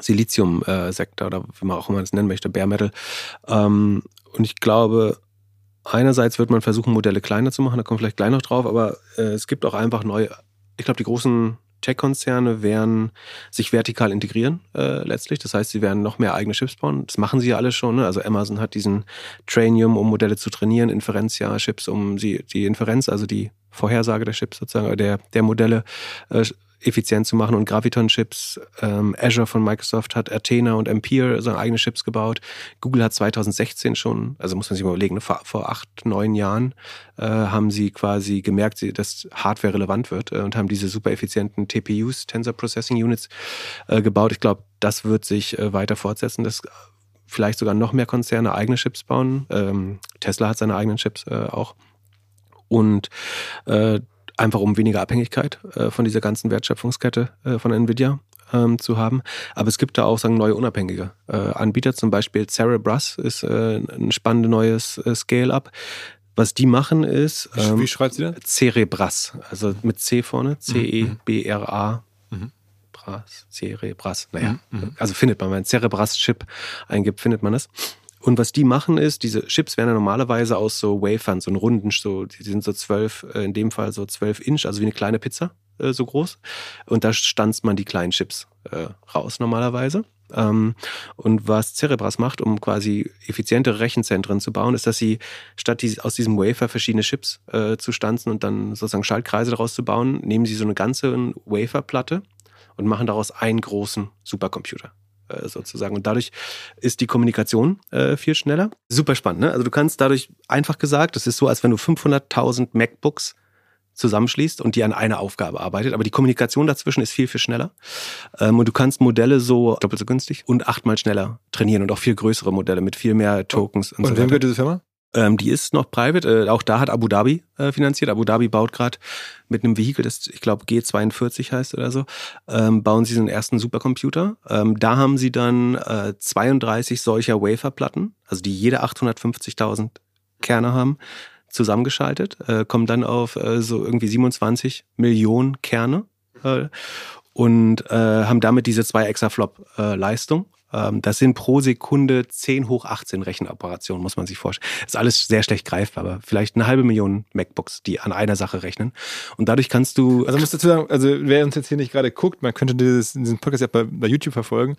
Silizium-Sektor oder wie man auch immer das nennen möchte, Bare Metal. Ähm, und ich glaube, einerseits wird man versuchen, Modelle kleiner zu machen, da kommt vielleicht gleich noch drauf, aber äh, es gibt auch einfach neue, ich glaube, die großen Tech-Konzerne werden sich vertikal integrieren äh, letztlich. Das heißt, sie werden noch mehr eigene Chips bauen. Das machen sie ja alle schon. Ne? Also Amazon hat diesen Trainium, um Modelle zu trainieren, Inferenzia-Chips, um sie, die Inferenz, also die Vorhersage der Chips sozusagen, der, der Modelle äh, effizient zu machen und Graviton-Chips. Ähm, Azure von Microsoft hat Athena und Ampere seine eigene Chips gebaut. Google hat 2016 schon, also muss man sich mal überlegen, ne, vor, vor acht, neun Jahren äh, haben sie quasi gemerkt, dass Hardware relevant wird äh, und haben diese super effizienten TPUs, Tensor Processing Units, äh, gebaut. Ich glaube, das wird sich äh, weiter fortsetzen, dass vielleicht sogar noch mehr Konzerne eigene Chips bauen. Ähm, Tesla hat seine eigenen Chips äh, auch. Und äh, einfach um weniger Abhängigkeit äh, von dieser ganzen Wertschöpfungskette äh, von Nvidia ähm, zu haben. Aber es gibt da auch sagen neue unabhängige äh, Anbieter, zum Beispiel Cerebras ist äh, ein spannendes neues äh, Scale-up. Was die machen ist. Ähm, Wie schreibt sie das? Cerebras, also mit C vorne, C-E-B-R-A. Mhm. Bras, Cerebras, naja. Mhm. mhm. Also findet man, wenn Cerebras-Chip eingibt, findet man das. Und was die machen ist, diese Chips werden ja normalerweise aus so Wafern, so runden, so, die sind so zwölf, äh, in dem Fall so zwölf Inch, also wie eine kleine Pizza, äh, so groß. Und da stanzt man die kleinen Chips äh, raus normalerweise. Ähm, und was Cerebras macht, um quasi effizientere Rechenzentren zu bauen, ist, dass sie statt die, aus diesem Wafer verschiedene Chips äh, zu stanzen und dann sozusagen Schaltkreise daraus zu bauen, nehmen sie so eine ganze Waferplatte und machen daraus einen großen Supercomputer. Äh, sozusagen. Und dadurch ist die Kommunikation äh, viel schneller. Super spannend. Ne? Also du kannst dadurch einfach gesagt, das ist so, als wenn du 500.000 MacBooks zusammenschließt und die an einer Aufgabe arbeitet. Aber die Kommunikation dazwischen ist viel, viel schneller. Ähm, und du kannst Modelle so doppelt so günstig und achtmal schneller trainieren und auch viel größere Modelle mit viel mehr Tokens. Und, und so wem gehört diese Firma? Ähm, die ist noch private. Äh, auch da hat Abu Dhabi äh, finanziert. Abu Dhabi baut gerade mit einem Vehikel, das ich glaube G42 heißt oder so, ähm, bauen sie den ersten Supercomputer. Ähm, da haben sie dann äh, 32 solcher Waferplatten, also die jede 850.000 Kerne haben, zusammengeschaltet, äh, kommen dann auf äh, so irgendwie 27 Millionen Kerne äh, und haben damit diese zwei Exaflop-Leistung. Ähm, das sind pro Sekunde 10 hoch 18 Rechenoperationen, muss man sich vorstellen. Das ist alles sehr schlecht greifbar, aber vielleicht eine halbe Million MacBooks, die an einer Sache rechnen. Und dadurch kannst du. Also musst dazu sagen, also wer uns jetzt hier nicht gerade guckt, man könnte dieses, diesen Podcast ja bei, bei YouTube verfolgen.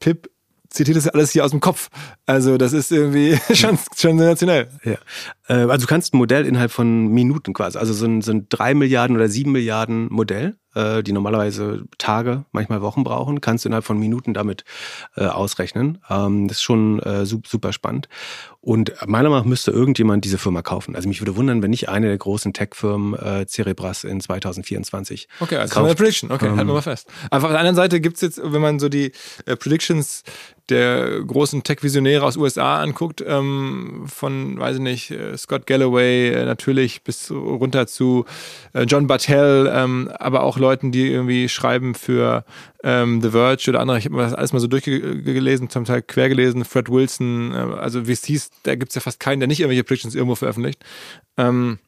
Pip zitiert das alles hier aus dem Kopf. Also das ist irgendwie schon, schon sensationell. Ja. Äh, also du kannst ein Modell innerhalb von Minuten quasi, also so ein, so ein 3 Milliarden oder 7 Milliarden Modell, äh, die normalerweise Tage, manchmal Wochen brauchen, kannst du innerhalb von Minuten damit äh, ausrechnen. Ähm, das ist schon äh, super spannend. Und meiner Meinung nach müsste irgendjemand diese Firma kaufen. Also mich würde wundern, wenn nicht eine der großen Tech-Firmen äh, Cerebras in 2024. Okay, also kauft. eine Prediction. Okay, ähm, halten wir mal fest. Einfach auf der anderen Seite gibt es jetzt, wenn man so die äh, Predictions der großen Tech-Visionäre aus USA anguckt, ähm, von, weiß ich nicht, äh, Scott Galloway äh, natürlich bis runter zu äh, John Battelle, ähm, aber auch Leuten, die irgendwie schreiben für ähm, The Verge oder andere. Ich habe mir das alles mal so durchgelesen, zum Teil quer gelesen, Fred Wilson, äh, also wie es hieß, da gibt es ja fast keinen, der nicht irgendwelche Predictions irgendwo veröffentlicht. Ähm,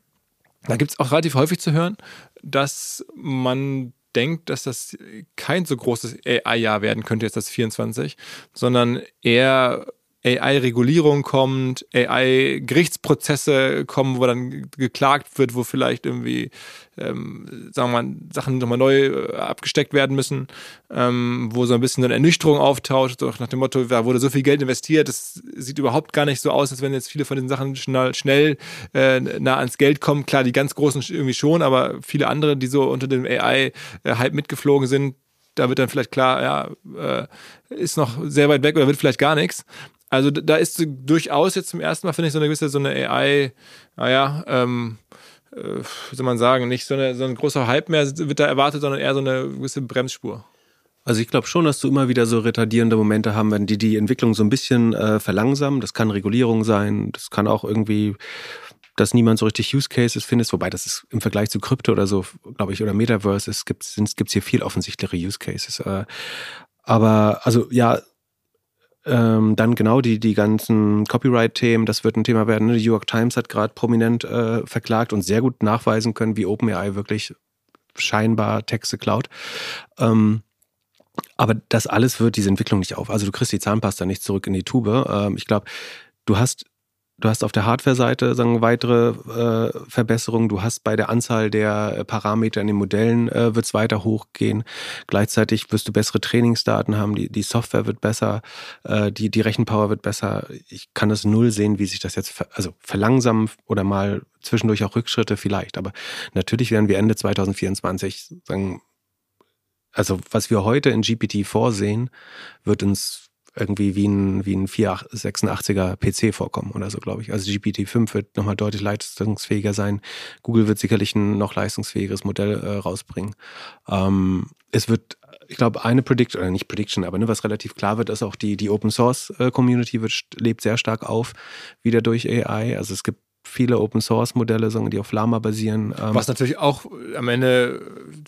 da gibt es auch relativ häufig zu hören, dass man denkt, dass das kein so großes AI-Jahr werden könnte, jetzt das 24, sondern eher AI-Regulierung kommt, AI-Gerichtsprozesse kommen, wo dann geklagt wird, wo vielleicht irgendwie, ähm, sagen wir mal, Sachen nochmal neu äh, abgesteckt werden müssen, ähm, wo so ein bisschen eine Ernüchterung auftaucht, nach dem Motto, da wurde so viel Geld investiert, das sieht überhaupt gar nicht so aus, als wenn jetzt viele von diesen Sachen schnell, schnell äh, nah ans Geld kommen. Klar, die ganz großen irgendwie schon, aber viele andere, die so unter dem AI-Hype mitgeflogen sind, da wird dann vielleicht klar, ja, äh, ist noch sehr weit weg oder wird vielleicht gar nichts. Also da ist durchaus jetzt zum ersten Mal, finde ich, so eine gewisse, so eine AI, naja, ähm, äh, wie soll man sagen, nicht so, eine, so ein großer Hype mehr wird da erwartet, sondern eher so eine gewisse Bremsspur. Also ich glaube schon, dass du immer wieder so retardierende Momente haben werden, die die Entwicklung so ein bisschen äh, verlangsamen. Das kann Regulierung sein, das kann auch irgendwie, dass niemand so richtig Use Cases findet, wobei das ist im Vergleich zu Krypto oder so, glaube ich, oder Metaverse, es gibt es hier viel offensichtlichere Use Cases. Äh, aber also ja, ähm, dann genau die, die ganzen Copyright-Themen, das wird ein Thema werden. Die New York Times hat gerade prominent äh, verklagt und sehr gut nachweisen können, wie OpenAI wirklich scheinbar Texte klaut. Ähm, aber das alles wird diese Entwicklung nicht auf. Also du kriegst die Zahnpasta nicht zurück in die Tube. Ähm, ich glaube, du hast Du hast auf der Hardware-Seite sagen weitere äh, Verbesserungen. Du hast bei der Anzahl der äh, Parameter in den Modellen äh, wird es weiter hochgehen. Gleichzeitig wirst du bessere Trainingsdaten haben. Die, die Software wird besser, äh, die, die Rechenpower wird besser. Ich kann das null sehen, wie sich das jetzt ver also verlangsamen oder mal zwischendurch auch Rückschritte vielleicht. Aber natürlich werden wir Ende 2024 sagen, also was wir heute in GPT vorsehen, wird uns irgendwie wie ein, wie ein 486er PC vorkommen oder so, glaube ich. Also GPT-5 wird nochmal deutlich leistungsfähiger sein. Google wird sicherlich ein noch leistungsfähigeres Modell äh, rausbringen. Ähm, es wird, ich glaube, eine Prediction, oder nicht Prediction, aber ne, was relativ klar wird, ist auch die, die Open Source äh, Community wird, lebt sehr stark auf, wieder durch AI. Also es gibt viele Open Source Modelle, die auf Lama basieren. Ähm. Was natürlich auch am Ende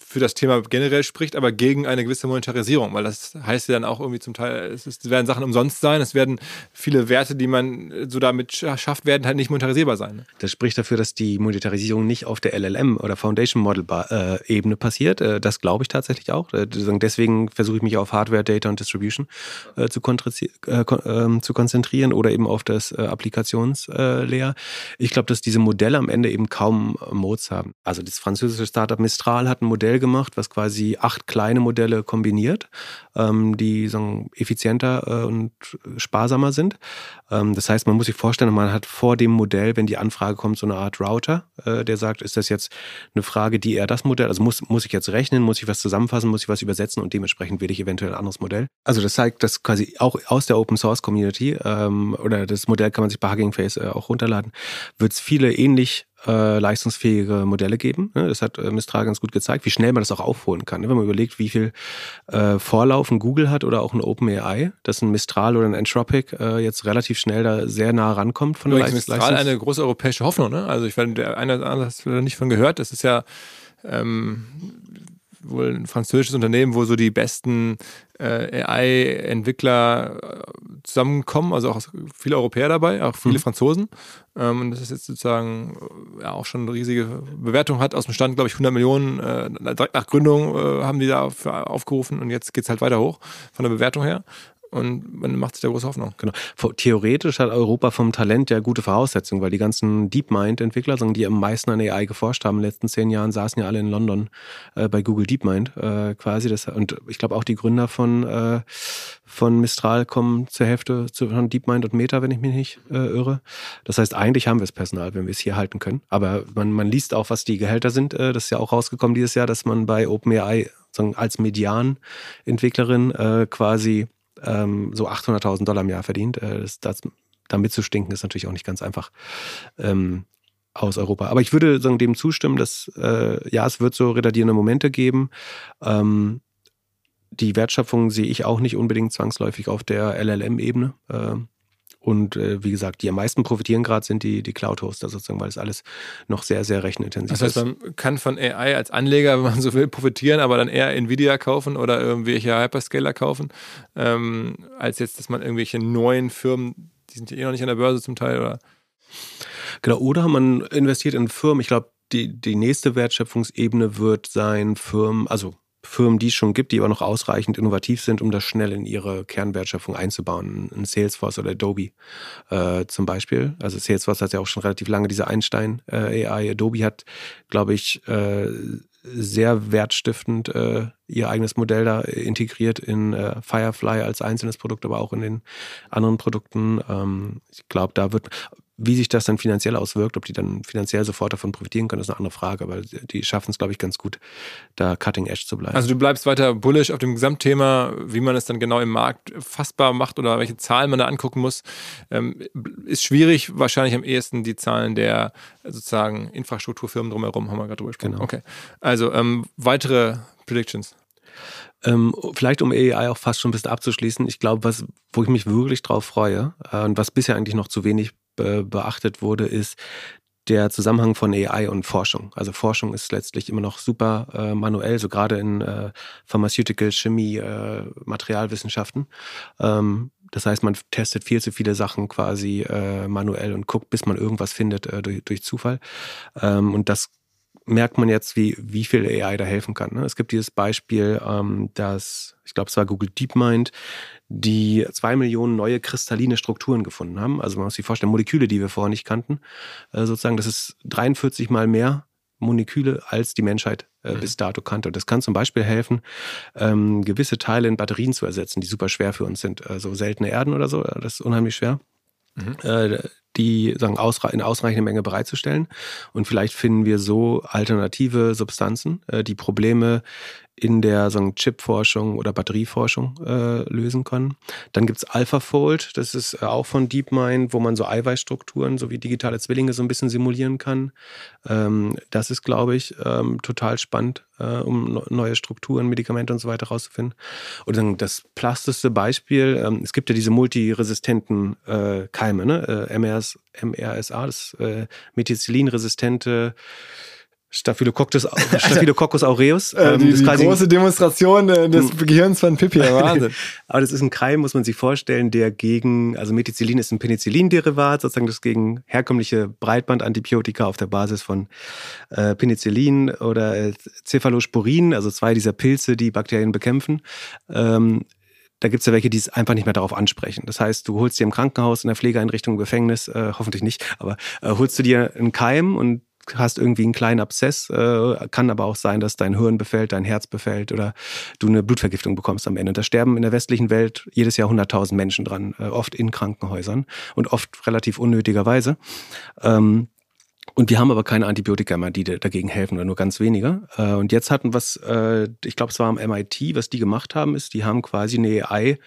für das Thema generell spricht, aber gegen eine gewisse Monetarisierung, weil das heißt ja dann auch irgendwie zum Teil, es, ist, es werden Sachen umsonst sein, es werden viele Werte, die man so damit schafft, werden halt nicht monetarisierbar sein. Ne? Das spricht dafür, dass die Monetarisierung nicht auf der LLM oder Foundation Model äh, Ebene passiert. Äh, das glaube ich tatsächlich auch. Äh, deswegen versuche ich mich auf Hardware, Data und Distribution zu, ähm, zu konzentrieren oder eben auf das Applikationslayer. Ich glaube, dass diese Modelle am Ende eben kaum äh, Modes haben. Also das französische Startup Mistral hat ein Modell gemacht, was quasi acht kleine Modelle kombiniert, ähm, die sagen, effizienter äh, und sparsamer sind. Ähm, das heißt, man muss sich vorstellen, man hat vor dem Modell, wenn die Anfrage kommt, so eine Art Router, äh, der sagt, ist das jetzt eine Frage, die eher das Modell, also muss, muss ich jetzt rechnen, muss ich was zusammenfassen, muss ich was übersetzen und dementsprechend will ich eventuell ein anderes Modell. Also das zeigt, dass quasi auch aus der Open Source Community ähm, oder das Modell kann man sich bei Hugging Face äh, auch runterladen, wird es viele ähnlich äh, leistungsfähige Modelle geben. Ne? Das hat äh, Mistral ganz gut gezeigt, wie schnell man das auch aufholen kann. Ne? Wenn man überlegt, wie viel äh, Vorlauf ein Google hat oder auch ein OpenAI, dass ein Mistral oder ein Anthropic äh, jetzt relativ schnell da sehr nah rankommt von der Leistung. Mistral eine große europäische Hoffnung. Ne? Also ich werde der eine oder andere nicht von gehört. Das ist ja ähm, wohl ein französisches Unternehmen, wo so die besten äh, AI-Entwickler äh, zusammenkommen, also auch viele Europäer dabei, auch viele mhm. Franzosen. Ähm, und das ist jetzt sozusagen äh, ja auch schon eine riesige Bewertung hat. Aus dem Stand, glaube ich, 100 Millionen äh, direkt nach Gründung äh, haben die da aufgerufen und jetzt geht es halt weiter hoch von der Bewertung her. Und man macht sich da große Hoffnung. Genau. Theoretisch hat Europa vom Talent ja gute Voraussetzungen, weil die ganzen DeepMind-Entwickler, die am meisten an AI geforscht haben in den letzten zehn Jahren, saßen ja alle in London äh, bei Google DeepMind äh, quasi. Das, und ich glaube auch die Gründer von, äh, von Mistral kommen zur Hälfte zu, von DeepMind und Meta, wenn ich mich nicht äh, irre. Das heißt, eigentlich haben wir das Personal, wenn wir es hier halten können. Aber man, man liest auch, was die Gehälter sind. Äh, das ist ja auch rausgekommen dieses Jahr, dass man bei OpenAI als Median-Entwicklerin äh, quasi ähm, so 800.000 Dollar im Jahr verdient. Äh, das, das, da mitzustinken ist natürlich auch nicht ganz einfach. Ähm, aus Europa. Aber ich würde sagen, dem zustimmen, dass äh, ja, es wird so retardierende Momente geben. Ähm, die Wertschöpfung sehe ich auch nicht unbedingt zwangsläufig auf der LLM-Ebene. Äh, und äh, wie gesagt, die am meisten profitieren gerade sind die, die Cloud-Hoster sozusagen, weil es alles noch sehr, sehr rechenintensiv ist. Das heißt, man kann von AI als Anleger, wenn man so will, profitieren, aber dann eher Nvidia kaufen oder irgendwelche Hyperscaler kaufen, ähm, als jetzt, dass man irgendwelche neuen Firmen, die sind ja eh noch nicht an der Börse zum Teil, oder? Genau, oder man investiert in Firmen. Ich glaube, die, die nächste Wertschöpfungsebene wird sein, Firmen, also Firmen, die es schon gibt, die aber noch ausreichend innovativ sind, um das schnell in ihre Kernwertschöpfung einzubauen. Ein Salesforce oder Adobe äh, zum Beispiel. Also Salesforce hat ja auch schon relativ lange diese Einstein äh, AI. Adobe hat, glaube ich, äh, sehr wertstiftend äh, ihr eigenes Modell da integriert in äh, Firefly als einzelnes Produkt, aber auch in den anderen Produkten. Ähm, ich glaube, da wird wie sich das dann finanziell auswirkt, ob die dann finanziell sofort davon profitieren können, ist eine andere Frage. Aber die schaffen es, glaube ich, ganz gut, da cutting edge zu bleiben. Also du bleibst weiter bullish auf dem Gesamtthema, wie man es dann genau im Markt fassbar macht oder welche Zahlen man da angucken muss. Ähm, ist schwierig, wahrscheinlich am ehesten die Zahlen der sozusagen Infrastrukturfirmen drumherum, haben wir gerade drüber gesprochen. Genau. Okay. Also ähm, weitere Predictions. Ähm, vielleicht um AI auch fast schon ein bisschen abzuschließen, ich glaube, was, wo ich mich wirklich drauf freue äh, und was bisher eigentlich noch zu wenig be beachtet wurde, ist der Zusammenhang von AI und Forschung. Also Forschung ist letztlich immer noch super äh, manuell, so gerade in äh, Pharmaceutical, Chemie, äh, Materialwissenschaften. Ähm, das heißt, man testet viel zu viele Sachen quasi äh, manuell und guckt, bis man irgendwas findet äh, durch, durch Zufall. Ähm, und das merkt man jetzt, wie, wie viel AI da helfen kann. Ne? Es gibt dieses Beispiel, ähm, dass, ich glaube, es war Google DeepMind, die zwei Millionen neue kristalline Strukturen gefunden haben. Also man muss sich vorstellen, Moleküle, die wir vorher nicht kannten. Äh, sozusagen, das ist 43 mal mehr Moleküle, als die Menschheit äh, mhm. bis dato kannte. Und das kann zum Beispiel helfen, ähm, gewisse Teile in Batterien zu ersetzen, die super schwer für uns sind. Also seltene Erden oder so, das ist unheimlich schwer. Mhm. Äh, die sagen, in ausreichender Menge bereitzustellen. Und vielleicht finden wir so alternative Substanzen, äh, die Probleme in der sagen, Chip-Forschung oder Batterieforschung äh, lösen können. Dann gibt's AlphaFold, das ist äh, auch von DeepMind, wo man so Eiweißstrukturen sowie digitale Zwillinge so ein bisschen simulieren kann. Ähm, das ist, glaube ich, ähm, total spannend, äh, um neue Strukturen, Medikamente und so weiter rauszufinden. Und dann das plastischste Beispiel, ähm, es gibt ja diese multiresistenten äh, Keime, ne? Äh, MRS, MRSA, das äh, Methicillin-resistente Staphylococcus, Staphylococcus aureus. Äh, die, die große Demonstration äh, des. Gehirns von Pippi, Wahnsinn. Aber das ist ein Keim, muss man sich vorstellen, der gegen, also Methicillin ist ein Penicillin-Derivat, sozusagen das gegen herkömmliche Breitbandantibiotika auf der Basis von äh, Penicillin oder äh, Cephalosporin, also zwei dieser Pilze, die Bakterien bekämpfen. Ähm, da gibt's ja welche, die es einfach nicht mehr darauf ansprechen. Das heißt, du holst dir im Krankenhaus, in der Pflegeeinrichtung, im Gefängnis, äh, hoffentlich nicht, aber äh, holst du dir einen Keim und hast irgendwie einen kleinen Abszess, äh, kann aber auch sein, dass dein Hirn befällt, dein Herz befällt oder du eine Blutvergiftung bekommst am Ende. Und da sterben in der westlichen Welt jedes Jahr 100.000 Menschen dran, äh, oft in Krankenhäusern und oft relativ unnötigerweise. Ähm, und wir haben aber keine Antibiotika mehr, die dagegen helfen oder nur ganz wenige. Äh, und jetzt hatten was, äh, ich glaube, es war am MIT, was die gemacht haben, ist, die haben quasi eine AI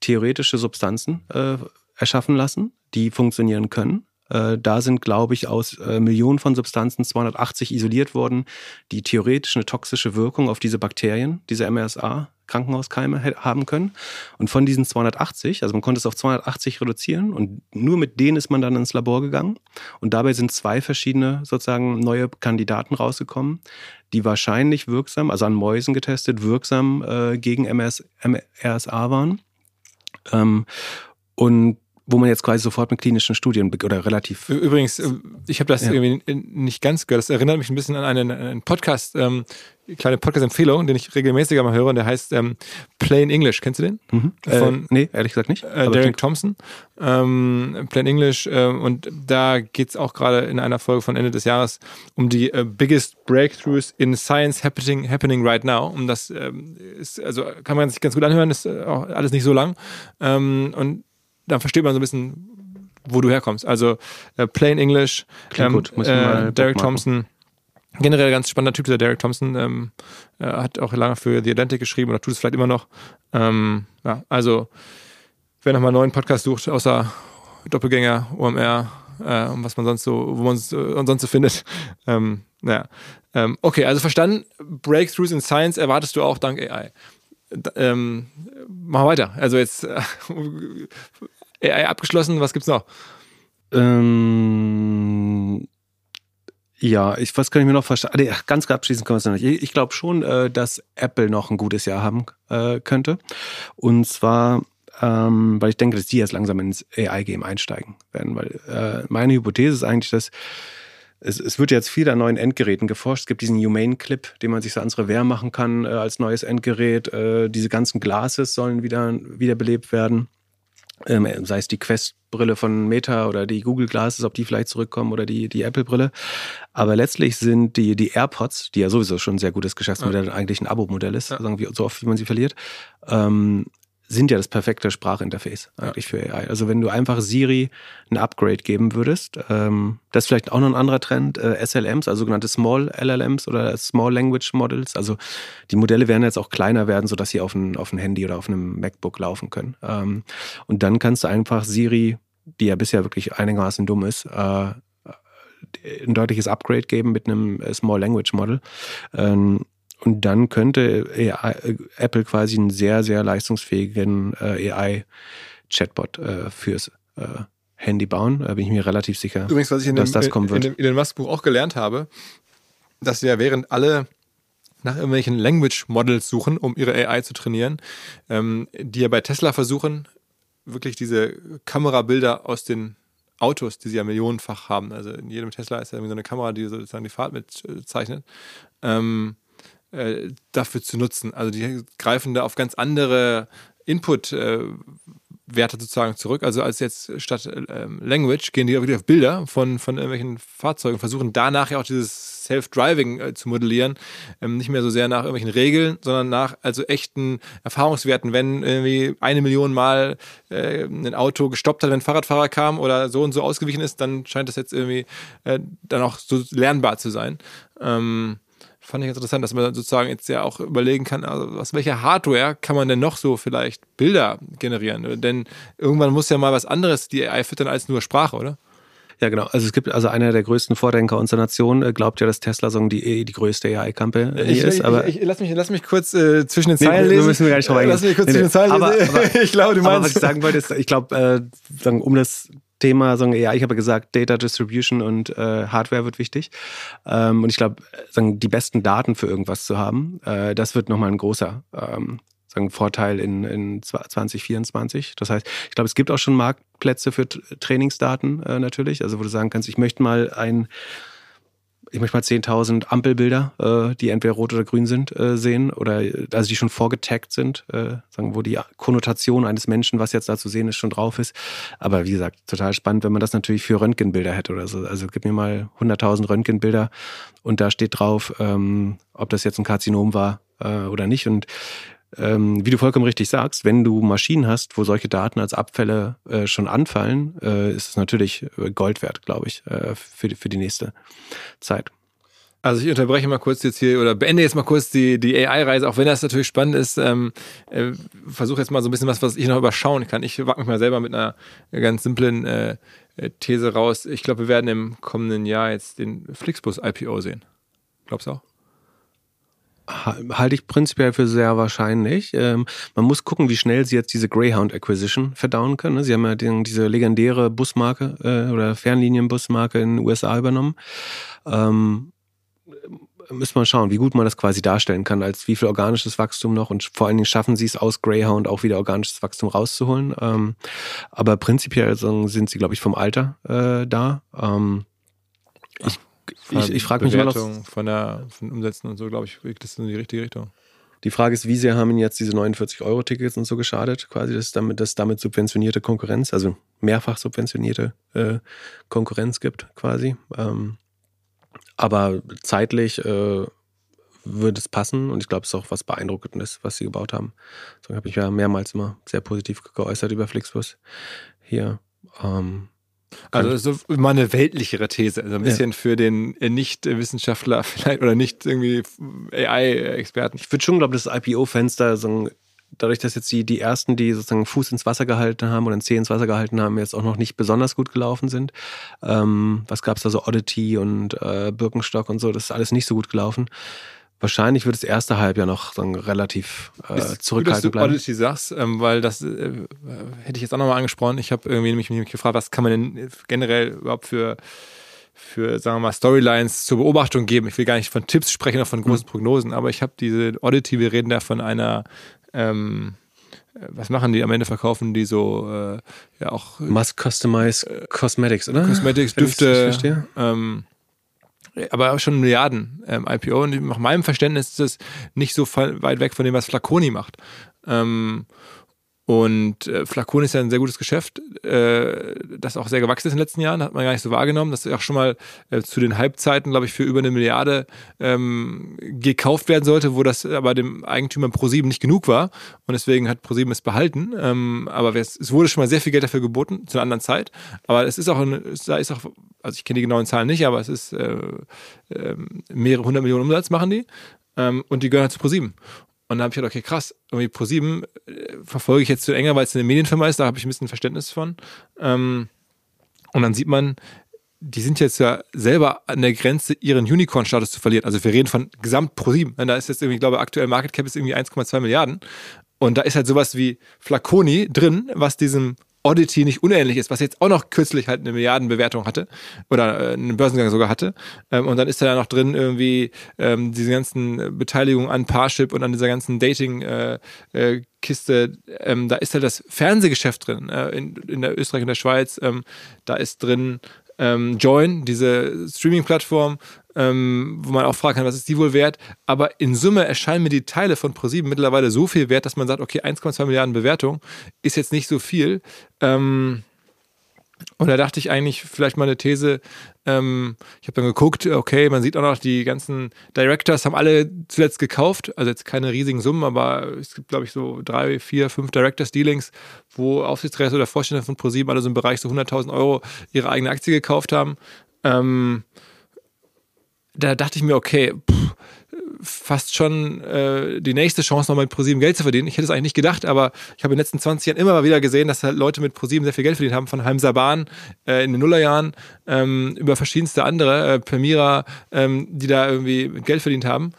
theoretische Substanzen äh, erschaffen lassen, die funktionieren können äh, da sind, glaube ich, aus äh, Millionen von Substanzen 280 isoliert worden, die theoretisch eine toxische Wirkung auf diese Bakterien, diese MRSA, Krankenhauskeime haben können. Und von diesen 280, also man konnte es auf 280 reduzieren und nur mit denen ist man dann ins Labor gegangen. Und dabei sind zwei verschiedene sozusagen neue Kandidaten rausgekommen, die wahrscheinlich wirksam, also an Mäusen getestet, wirksam äh, gegen MS, MRSA waren. Ähm, und wo man jetzt quasi sofort mit klinischen Studien oder relativ. Übrigens, äh, ich habe das ja. irgendwie nicht ganz gehört. Das erinnert mich ein bisschen an einen, einen Podcast, ähm, kleine Podcast-Empfehlung, den ich regelmäßiger mal höre, und der heißt ähm, Plain English. Kennst du den? Mhm. Von, äh, nee, ehrlich gesagt nicht. Äh, Derek Thompson. Ähm, Plain English. Äh, und da geht es auch gerade in einer Folge von Ende des Jahres um die äh, biggest breakthroughs in science happening, happening right now. Und das ähm, ist, also kann man sich ganz gut anhören, ist äh, auch alles nicht so lang. Ähm, und dann versteht man so ein bisschen, wo du herkommst. Also äh, Plain English, ähm, gut. Äh, Derek Thompson. Generell ganz spannender Typ, dieser Derek Thompson. Ähm, äh, hat auch lange für The Atlantic geschrieben oder tut es vielleicht immer noch. Ähm, ja, also, wer nochmal einen neuen Podcast sucht, außer Doppelgänger, OMR, äh, und was man sonst so, wo man es äh, sonst so findet. Ähm, naja. Ähm, okay, also verstanden. Breakthroughs in Science erwartest du auch dank AI. Ähm, machen wir weiter. Also jetzt äh, AI abgeschlossen, was gibt's noch? Ähm, ja, ich, was kann ich mir noch verstehen? Ah, ganz abschließend können wir es noch nicht. Ich, ich glaube schon, äh, dass Apple noch ein gutes Jahr haben äh, könnte. Und zwar, ähm, weil ich denke, dass die jetzt langsam ins AI-Game einsteigen werden. Weil äh, meine Hypothese ist eigentlich, dass es, es wird jetzt viel an neuen Endgeräten geforscht. Es gibt diesen Humane-Clip, den man sich so ans Revers machen kann äh, als neues Endgerät. Äh, diese ganzen Glases sollen wieder wiederbelebt werden. Ähm, sei es die Quest-Brille von Meta oder die Google Glasses, ob die vielleicht zurückkommen oder die, die Apple-Brille. Aber letztlich sind die, die AirPods, die ja sowieso schon ein sehr gutes Geschäftsmodell, ja. eigentlich ein Abo-Modell ist, ja. sagen wir, so oft wie man sie verliert, ähm, sind ja das perfekte Sprachinterface eigentlich ja. für AI. Also wenn du einfach Siri ein Upgrade geben würdest, ähm, das ist vielleicht auch noch ein anderer Trend, äh, SLMs, also sogenannte Small LLMs oder Small Language Models. Also die Modelle werden jetzt auch kleiner werden, sodass sie auf ein, auf ein Handy oder auf einem MacBook laufen können. Ähm, und dann kannst du einfach Siri, die ja bisher wirklich einigermaßen dumm ist, äh, ein deutliches Upgrade geben mit einem äh, Small Language Model. Ähm, und dann könnte AI, äh, Apple quasi einen sehr, sehr leistungsfähigen äh, AI-Chatbot äh, fürs äh, Handy bauen. Da bin ich mir relativ sicher, Übrigens, was ich in dass dem, das kommen wird. In in dem Musk-Buch auch gelernt habe, dass ja während alle nach irgendwelchen Language Models suchen, um ihre AI zu trainieren, ähm, die ja bei Tesla versuchen, wirklich diese Kamerabilder aus den Autos, die sie ja millionenfach haben. Also in jedem Tesla ist ja irgendwie so eine Kamera, die sozusagen die Fahrt mitzeichnet. Ähm, äh, dafür zu nutzen. Also die greifen da auf ganz andere Input- äh, Werte sozusagen zurück. Also als jetzt statt ähm, Language gehen die wieder auf Bilder von, von irgendwelchen Fahrzeugen, versuchen danach ja auch dieses Self-Driving äh, zu modellieren. Ähm, nicht mehr so sehr nach irgendwelchen Regeln, sondern nach also echten Erfahrungswerten. Wenn irgendwie eine Million Mal äh, ein Auto gestoppt hat, wenn ein Fahrradfahrer kam oder so und so ausgewichen ist, dann scheint das jetzt irgendwie äh, dann auch so lernbar zu sein. Ähm, fand ich interessant, dass man sozusagen jetzt ja auch überlegen kann, also aus welcher Hardware kann man denn noch so vielleicht Bilder generieren? Denn irgendwann muss ja mal was anderes die AI füttern als nur Sprache, oder? Ja, genau. Also es gibt also einer der größten Vordenker unserer Nation, äh, glaubt ja, dass Tesla so die, die größte AI-Company ist. Aber ich, ich, lass, mich, lass mich kurz äh, zwischen den Zeilen nee, lesen. müssen wir gar nicht eingehen. Lass mich kurz nee, zwischen den Zeilen aber, lesen. Aber, ich glaube, du meinst. Aber was ich sagen wollte, ist, ich glaube, äh, um das Thema, sagen, ja, ich habe gesagt, Data Distribution und äh, Hardware wird wichtig. Ähm, und ich glaube, sagen, die besten Daten für irgendwas zu haben, äh, das wird nochmal ein großer ähm, sagen, Vorteil in, in 2024. Das heißt, ich glaube, es gibt auch schon Marktplätze für Trainingsdaten äh, natürlich, also wo du sagen kannst, ich möchte mal ein ich möchte mal 10.000 Ampelbilder, äh, die entweder rot oder grün sind, äh, sehen oder also die schon vorgetaggt sind, äh, sagen, wo die Konnotation eines Menschen, was jetzt da zu sehen ist, schon drauf ist. Aber wie gesagt, total spannend, wenn man das natürlich für Röntgenbilder hätte oder so. Also gib mir mal 100.000 Röntgenbilder und da steht drauf, ähm, ob das jetzt ein Karzinom war äh, oder nicht. Und ähm, wie du vollkommen richtig sagst, wenn du Maschinen hast, wo solche Daten als Abfälle äh, schon anfallen, äh, ist es natürlich äh, Gold wert, glaube ich, äh, für, die, für die nächste Zeit. Also ich unterbreche mal kurz jetzt hier oder beende jetzt mal kurz die, die AI-Reise, auch wenn das natürlich spannend ist. Ähm, äh, Versuche jetzt mal so ein bisschen was, was ich noch überschauen kann. Ich wage mich mal selber mit einer ganz simplen äh, These raus. Ich glaube, wir werden im kommenden Jahr jetzt den Flixbus IPO sehen. Glaubst du auch? Halte ich prinzipiell für sehr wahrscheinlich. Ähm, man muss gucken, wie schnell sie jetzt diese Greyhound Acquisition verdauen können. Ne? Sie haben ja den, diese legendäre Busmarke äh, oder Fernlinienbusmarke in den USA übernommen. Ähm, müssen wir schauen, wie gut man das quasi darstellen kann, als wie viel organisches Wachstum noch und vor allen Dingen schaffen sie es aus Greyhound auch wieder organisches Wachstum rauszuholen. Ähm, aber prinzipiell sind sie, glaube ich, vom Alter äh, da. Ähm, ich ich, ich frage mich immer noch. Von, der, von Umsätzen und so, glaube ich, geht das in die richtige Richtung. Die Frage ist, wie sehr haben Ihnen jetzt diese 49-Euro-Tickets und so geschadet? Quasi dass damit, dass damit subventionierte Konkurrenz, also mehrfach subventionierte äh, Konkurrenz gibt, quasi. Ähm, aber zeitlich äh, würde es passen und ich glaube, es ist auch was Beeindruckendes, was sie gebaut haben. So habe ich ja mehrmals immer sehr positiv geäußert über Flixbus hier. Ähm, also so mal eine weltlichere These, also ein bisschen ja. für den Nicht-Wissenschaftler vielleicht oder nicht irgendwie AI-Experten. Ich würde schon glauben, das IPO-Fenster, so dadurch, dass jetzt die, die ersten, die sozusagen Fuß ins Wasser gehalten haben oder ein Zeh ins Wasser gehalten haben, jetzt auch noch nicht besonders gut gelaufen sind. Ähm, was gab es da so Oddity und äh, Birkenstock und so, das ist alles nicht so gut gelaufen. Wahrscheinlich wird das erste Halbjahr noch so relativ äh, zurückhaltend bleiben. Odyssey sagst, ähm, weil das äh, hätte ich jetzt auch nochmal angesprochen. Ich habe irgendwie nämlich mich gefragt, was kann man denn generell überhaupt für, für, sagen wir mal, Storylines zur Beobachtung geben. Ich will gar nicht von Tipps sprechen oder von großen mhm. Prognosen, aber ich habe diese Oddity, wir reden da von einer ähm, was machen die am Ende verkaufen die so äh, ja auch Must Customize äh, Cosmetics oder Cosmetics Düfte ähm, aber schon Milliarden ähm, IPO. Und nach meinem Verständnis ist es nicht so weit weg von dem, was Flaconi macht. Ähm, und äh, Flacon ist ja ein sehr gutes Geschäft, äh, das auch sehr gewachsen ist in den letzten Jahren, hat man gar nicht so wahrgenommen. Das ist auch schon mal äh, zu den Halbzeiten, glaube ich, für über eine Milliarde ähm, gekauft werden sollte, wo das aber dem Eigentümer ProSieben nicht genug war. Und deswegen hat ProSieben es behalten. Ähm, aber es, es, wurde schon mal sehr viel Geld dafür geboten, zu einer anderen Zeit. Aber es ist auch, ein, da ist auch, also ich kenne die genauen Zahlen nicht, aber es ist äh, ähm, mehrere hundert Millionen Umsatz machen die. Ähm, und die gehören halt zu ProSieben. Und da habe ich gedacht, okay, krass, irgendwie Pro7 äh, verfolge ich jetzt zu enger, weil es eine Medienfirma ist, da habe ich ein bisschen Verständnis von. Ähm, und dann sieht man, die sind jetzt ja selber an der Grenze, ihren Unicorn-Status zu verlieren. Also wir reden von Gesamt Pro7. Da ist jetzt irgendwie, ich glaube, aktuell Market Cap ist irgendwie 1,2 Milliarden. Und da ist halt sowas wie Flaconi drin, was diesem Oddity nicht unähnlich ist, was jetzt auch noch kürzlich halt eine Milliardenbewertung hatte oder äh, einen Börsengang sogar hatte. Ähm, und dann ist da noch drin irgendwie ähm, diese ganzen Beteiligungen an Parship und an dieser ganzen Dating-Kiste. Äh, äh, ähm, da ist halt das Fernsehgeschäft drin in, der Österreich und der Schweiz. Da ist drin ähm, Join, diese Streaming-Plattform, ähm, wo man auch fragen kann, was ist die wohl wert? Aber in Summe erscheinen mir die Teile von ProSieben mittlerweile so viel wert, dass man sagt, okay, 1,2 Milliarden Bewertung ist jetzt nicht so viel. Ähm, und da dachte ich eigentlich vielleicht mal eine These. Ähm, ich habe dann geguckt, okay, man sieht auch noch, die ganzen Directors haben alle zuletzt gekauft. Also jetzt keine riesigen Summen, aber es gibt, glaube ich, so drei, vier, fünf Directors-Dealings, wo Aufsichtsräte oder Vorstände von ProSieben alle so im Bereich so 100.000 Euro ihre eigene Aktie gekauft haben. Ähm, da dachte ich mir, okay, pff, fast schon äh, die nächste Chance, noch mit ProSieben Geld zu verdienen. Ich hätte es eigentlich nicht gedacht, aber ich habe in den letzten 20 Jahren immer mal wieder gesehen, dass halt Leute mit ProSieben sehr viel Geld verdient haben, von Heim Saban äh, in den Nullerjahren ähm, über verschiedenste andere, äh, Permira, ähm, die da irgendwie Geld verdient haben.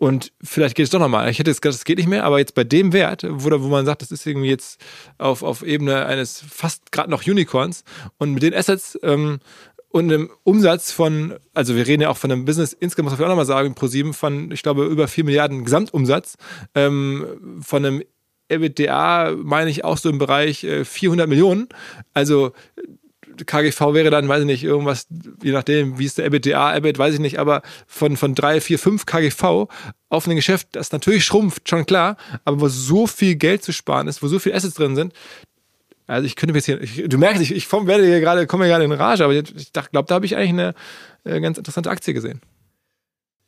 Und vielleicht geht es doch nochmal. Ich hätte jetzt gedacht, das geht nicht mehr, aber jetzt bei dem Wert, wo, wo man sagt, das ist irgendwie jetzt auf, auf Ebene eines fast gerade noch Unicorns und mit den Assets ähm, und einem Umsatz von, also wir reden ja auch von einem Business, insgesamt muss man auch nochmal sagen, pro sieben von, ich glaube, über 4 Milliarden Gesamtumsatz, ähm, von einem EBITDA meine ich auch so im Bereich äh, 400 Millionen. Also KGV wäre dann, weiß ich nicht, irgendwas, je nachdem, wie ist der EBITDA, EBIT, weiß ich nicht, aber von, von 3, 4, 5 KGV auf ein Geschäft, das natürlich schrumpft, schon klar, aber wo so viel Geld zu sparen ist, wo so viele Assets drin sind, also ich könnte ein bisschen, ich, du merkst, ich, ich werde hier gerade, komme hier gerade in Rage, aber ich glaube, da habe ich eigentlich eine äh, ganz interessante Aktie gesehen.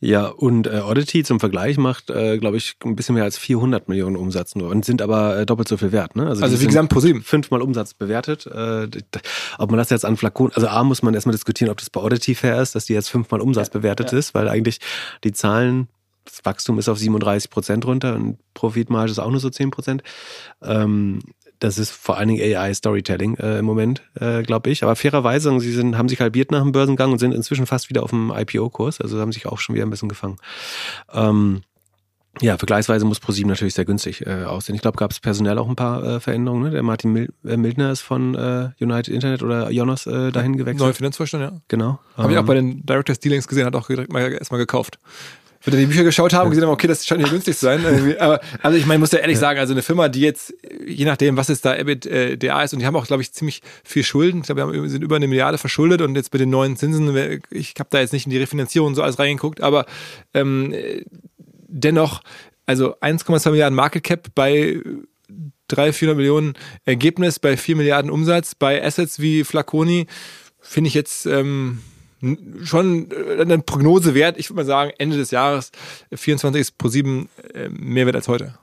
Ja, und äh, Oddity zum Vergleich macht, äh, glaube ich, ein bisschen mehr als 400 Millionen Umsatz nur und sind aber äh, doppelt so viel wert. Ne? Also, also wie gesagt, ProSieben. Fünfmal Umsatz bewertet. Äh, ob man das jetzt an Flakon, also A muss man erstmal diskutieren, ob das bei Oddity fair ist, dass die jetzt fünfmal Umsatz ja, bewertet ja. ist, weil eigentlich die Zahlen das Wachstum ist auf 37 Prozent runter und Profitmarge ist auch nur so 10 Prozent. Ähm, das ist vor allen Dingen AI-Storytelling äh, im Moment, äh, glaube ich. Aber fairerweise, sie sind, haben sich halbiert nach dem Börsengang und sind inzwischen fast wieder auf dem IPO-Kurs. Also haben sich auch schon wieder ein bisschen gefangen. Ähm, Ja, vergleichsweise muss ProSieben natürlich sehr günstig äh, aussehen. Ich glaube, gab es personell auch ein paar äh, Veränderungen. Ne? Der Martin Mil äh, Mildner ist von äh, United Internet oder Jonas äh, dahin gewechselt. Neuer Finanzvorstand, ja. Genau. Habe ich auch bei den Directors Dealings gesehen, hat auch direkt mal erstmal gekauft. Wenn wir die Bücher geschaut haben, gesehen haben, okay, das scheint hier günstig zu sein. Irgendwie. Aber also ich meine, muss ja ehrlich sagen, also eine Firma, die jetzt, je nachdem, was jetzt da EBITDA ist, und die haben auch, glaube ich, ziemlich viel Schulden. Ich glaube, wir sind über eine Milliarde verschuldet und jetzt mit den neuen Zinsen, ich habe da jetzt nicht in die Refinanzierung so alles reingeguckt, aber ähm, dennoch, also 1,2 Milliarden Market Cap bei 300, 400 Millionen Ergebnis, bei 4 Milliarden Umsatz, bei Assets wie Flaconi, finde ich jetzt ähm, schon eine Prognose wert. Ich würde mal sagen, Ende des Jahres 24 ist pro 7 äh, mehr wert als heute.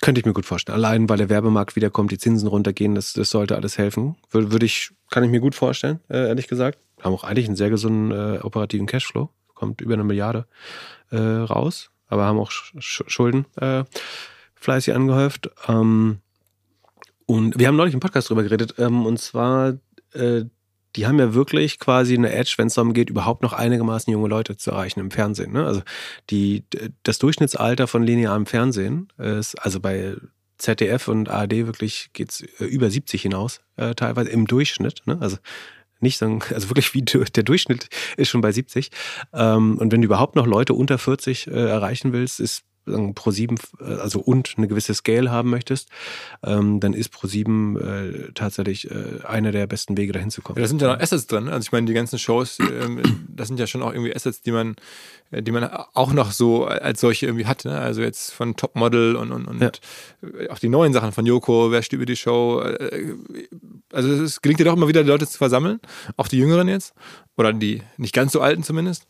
Könnte ich mir gut vorstellen. Allein, weil der Werbemarkt wiederkommt, die Zinsen runtergehen, das, das sollte alles helfen. Würde ich, kann ich mir gut vorstellen, äh, ehrlich gesagt. Haben auch eigentlich einen sehr gesunden äh, operativen Cashflow. Kommt über eine Milliarde äh, raus aber haben auch Sch Schulden äh, fleißig angehäuft. Ähm, und wir haben neulich im Podcast drüber geredet, ähm, und zwar, äh, die haben ja wirklich quasi eine Edge, wenn es darum geht, überhaupt noch einigermaßen junge Leute zu erreichen im Fernsehen. Ne? Also die, das Durchschnittsalter von linearem Fernsehen ist also bei ZDF und ARD wirklich geht's äh, über 70 hinaus, äh, teilweise im Durchschnitt. Ne? Also nicht sagen, also wirklich wie der Durchschnitt ist schon bei 70. Ähm, und wenn du überhaupt noch Leute unter 40 äh, erreichen willst, ist Pro7, äh, also und eine gewisse Scale haben möchtest, ähm, dann ist Pro7 äh, tatsächlich äh, einer der besten Wege, dahin zu kommen. Ja, da sind ja noch Assets drin. Also ich meine, die ganzen Shows, ähm, das sind ja schon auch irgendwie Assets, die man, äh, die man auch noch so als solche irgendwie hat. Ne? Also jetzt von Topmodel und, und, und ja. auch die neuen Sachen von Joko, wer steht über die Show. Äh, also es gelingt dir doch immer wieder, die Leute zu versammeln, auch die Jüngeren jetzt, oder die nicht ganz so alten zumindest.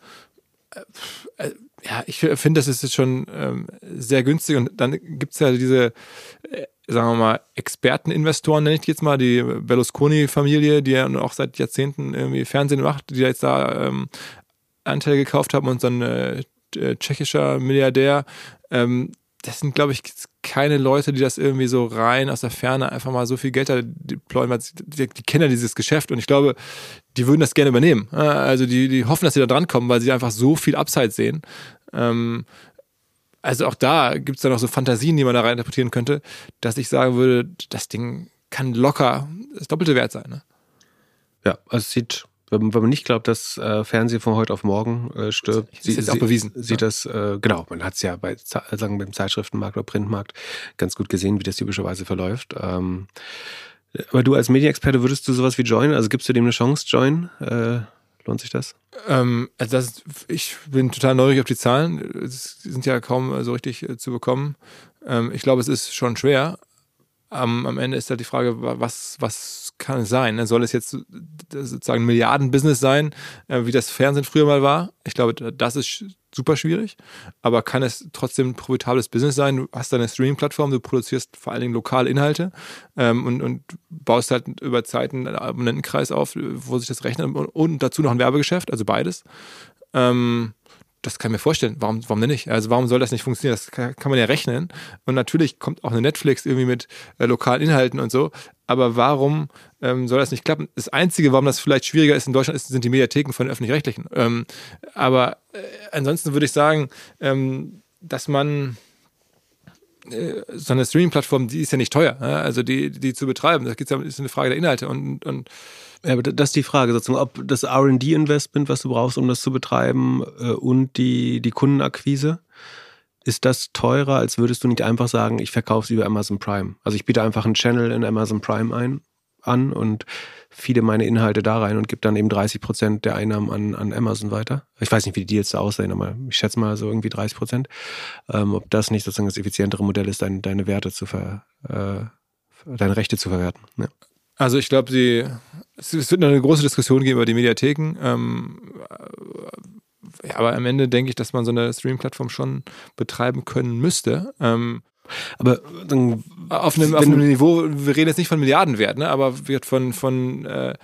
Äh, ja, ich finde, das ist jetzt schon ähm, sehr günstig und dann gibt es ja diese, äh, sagen wir mal, Experteninvestoren, nenne ich die jetzt mal, die Berlusconi-Familie, die ja auch seit Jahrzehnten irgendwie Fernsehen macht, die jetzt da ähm, Anteile gekauft haben und dann äh, tschechischer Milliardär. Ähm, das sind, glaube ich, keine Leute, die das irgendwie so rein aus der Ferne einfach mal so viel Geld da deployen, weil die, die kennen ja dieses Geschäft und ich glaube, die würden das gerne übernehmen. Also die, die hoffen, dass sie da drankommen, weil sie einfach so viel Upside sehen. Ähm, also auch da gibt es dann noch so Fantasien, die man da rein interpretieren könnte, dass ich sagen würde, das Ding kann locker das doppelte Wert sein. Ne? Ja, also es sieht wenn, wenn man nicht glaubt, dass äh, Fernsehen von heute auf morgen äh, stirbt, das ist jetzt auch bewiesen. Sieht ja. das, äh, genau, man hat es ja bei, sagen, beim Zeitschriftenmarkt oder Printmarkt ganz gut gesehen, wie das typischerweise verläuft. Ähm, aber du als Medienexperte würdest du sowas wie Join, also gibst du dem eine Chance, Join? Äh, lohnt sich das? Ähm, also das, ich bin total neugierig auf die Zahlen. Es sind ja kaum so richtig äh, zu bekommen. Ähm, ich glaube, es ist schon schwer. Am, am Ende ist halt die Frage, was, was kann es sein? Ne? Soll es jetzt sozusagen Milliardenbusiness sein, äh, wie das Fernsehen früher mal war? Ich glaube, das ist super schwierig. Aber kann es trotzdem ein profitables Business sein? Du hast deine Streaming-Plattform, du produzierst vor allen Dingen lokale Inhalte ähm, und, und baust halt über Zeit einen Abonnentenkreis auf, wo sich das rechnet und, und dazu noch ein Werbegeschäft, also beides. Ähm, das kann ich mir vorstellen. Warum, warum denn nicht? Also warum soll das nicht funktionieren? Das kann, kann man ja rechnen. Und natürlich kommt auch eine Netflix irgendwie mit äh, lokalen Inhalten und so. Aber warum ähm, soll das nicht klappen? Das Einzige, warum das vielleicht schwieriger ist in Deutschland, ist, sind die Mediatheken von Öffentlich-Rechtlichen. Ähm, aber äh, ansonsten würde ich sagen, ähm, dass man äh, so eine Streaming-Plattform, die ist ja nicht teuer. Ne? Also die, die zu betreiben, das ja, ist eine Frage der Inhalte. Und, und ja, aber das ist die Frage, sozusagen, ob das RD-Investment, was du brauchst, um das zu betreiben, äh, und die, die Kundenakquise, ist das teurer, als würdest du nicht einfach sagen, ich verkaufe es über Amazon Prime? Also ich biete einfach einen Channel in Amazon Prime ein an und feede meine Inhalte da rein und gebe dann eben 30 Prozent der Einnahmen an, an Amazon weiter. Ich weiß nicht, wie die Deals da aussehen, aber ich schätze mal so irgendwie 30 Prozent. Ähm, ob das nicht sozusagen das effizientere Modell ist, dein, deine Werte zu ver, äh, deine Rechte zu verwerten. Ja. Also ich glaube, sie es wird eine große Diskussion geben über die Mediatheken. Ähm, ja, aber am Ende denke ich, dass man so eine Stream-Plattform schon betreiben können müsste. Ähm, aber dann, auf, einem, auf einem Niveau, wir reden jetzt nicht von Milliardenwert, ne, aber wird von, von äh,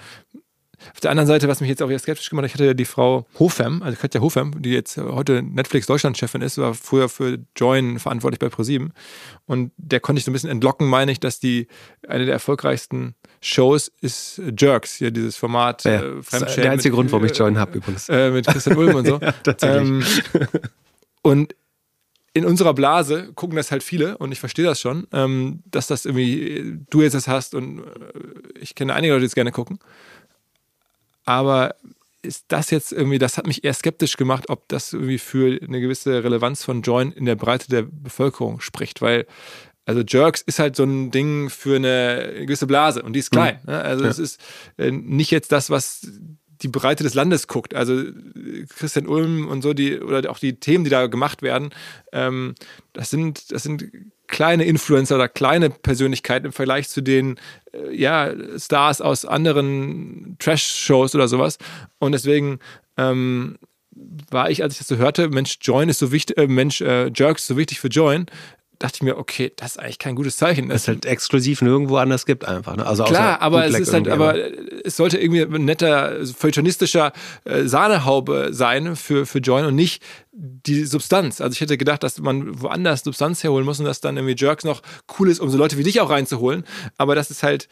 auf der anderen Seite, was mich jetzt auch wieder skeptisch gemacht hat, ich hatte ja die Frau Hofem, also Katja Hofem, die jetzt heute Netflix Deutschland-Chefin ist, war früher für Join verantwortlich bei ProSieben. Und der konnte ich so ein bisschen entlocken, meine ich, dass die eine der erfolgreichsten Shows ist Jerks, hier dieses Format. Ja, äh, der einzige mit, Grund, warum ich Join habe übrigens. Äh, mit Christian Ulm und so. ja, tatsächlich. Ähm, und in unserer Blase gucken das halt viele und ich verstehe das schon, ähm, dass das irgendwie, du jetzt das hast und äh, ich kenne einige Leute, die es gerne gucken. Aber ist das jetzt irgendwie, das hat mich eher skeptisch gemacht, ob das irgendwie für eine gewisse Relevanz von Join in der Breite der Bevölkerung spricht, weil also Jerks ist halt so ein Ding für eine gewisse Blase und die ist klein. Mhm. Ne? Also es ist äh, nicht jetzt das, was die Breite des Landes guckt. Also Christian Ulm und so, die, oder auch die Themen, die da gemacht werden, ähm, das sind, das sind kleine Influencer oder kleine Persönlichkeiten im Vergleich zu den äh, ja, Stars aus anderen Trash-Shows oder sowas. Und deswegen ähm, war ich, als ich das so hörte, Mensch, Join ist so wichtig, äh, Mensch, äh, Jerks ist so wichtig für Join, dachte ich mir, okay, das ist eigentlich kein gutes Zeichen. Das ist halt exklusiv nirgendwo anders gibt einfach. Ne? Also Klar, aber es ist halt, aber es sollte irgendwie ein netter, feuilletonistischer äh, Sahnehaube sein für, für Join und nicht die Substanz. Also ich hätte gedacht, dass man woanders Substanz herholen muss und dass dann irgendwie Jerks noch cool ist, um so Leute wie dich auch reinzuholen. Aber das ist halt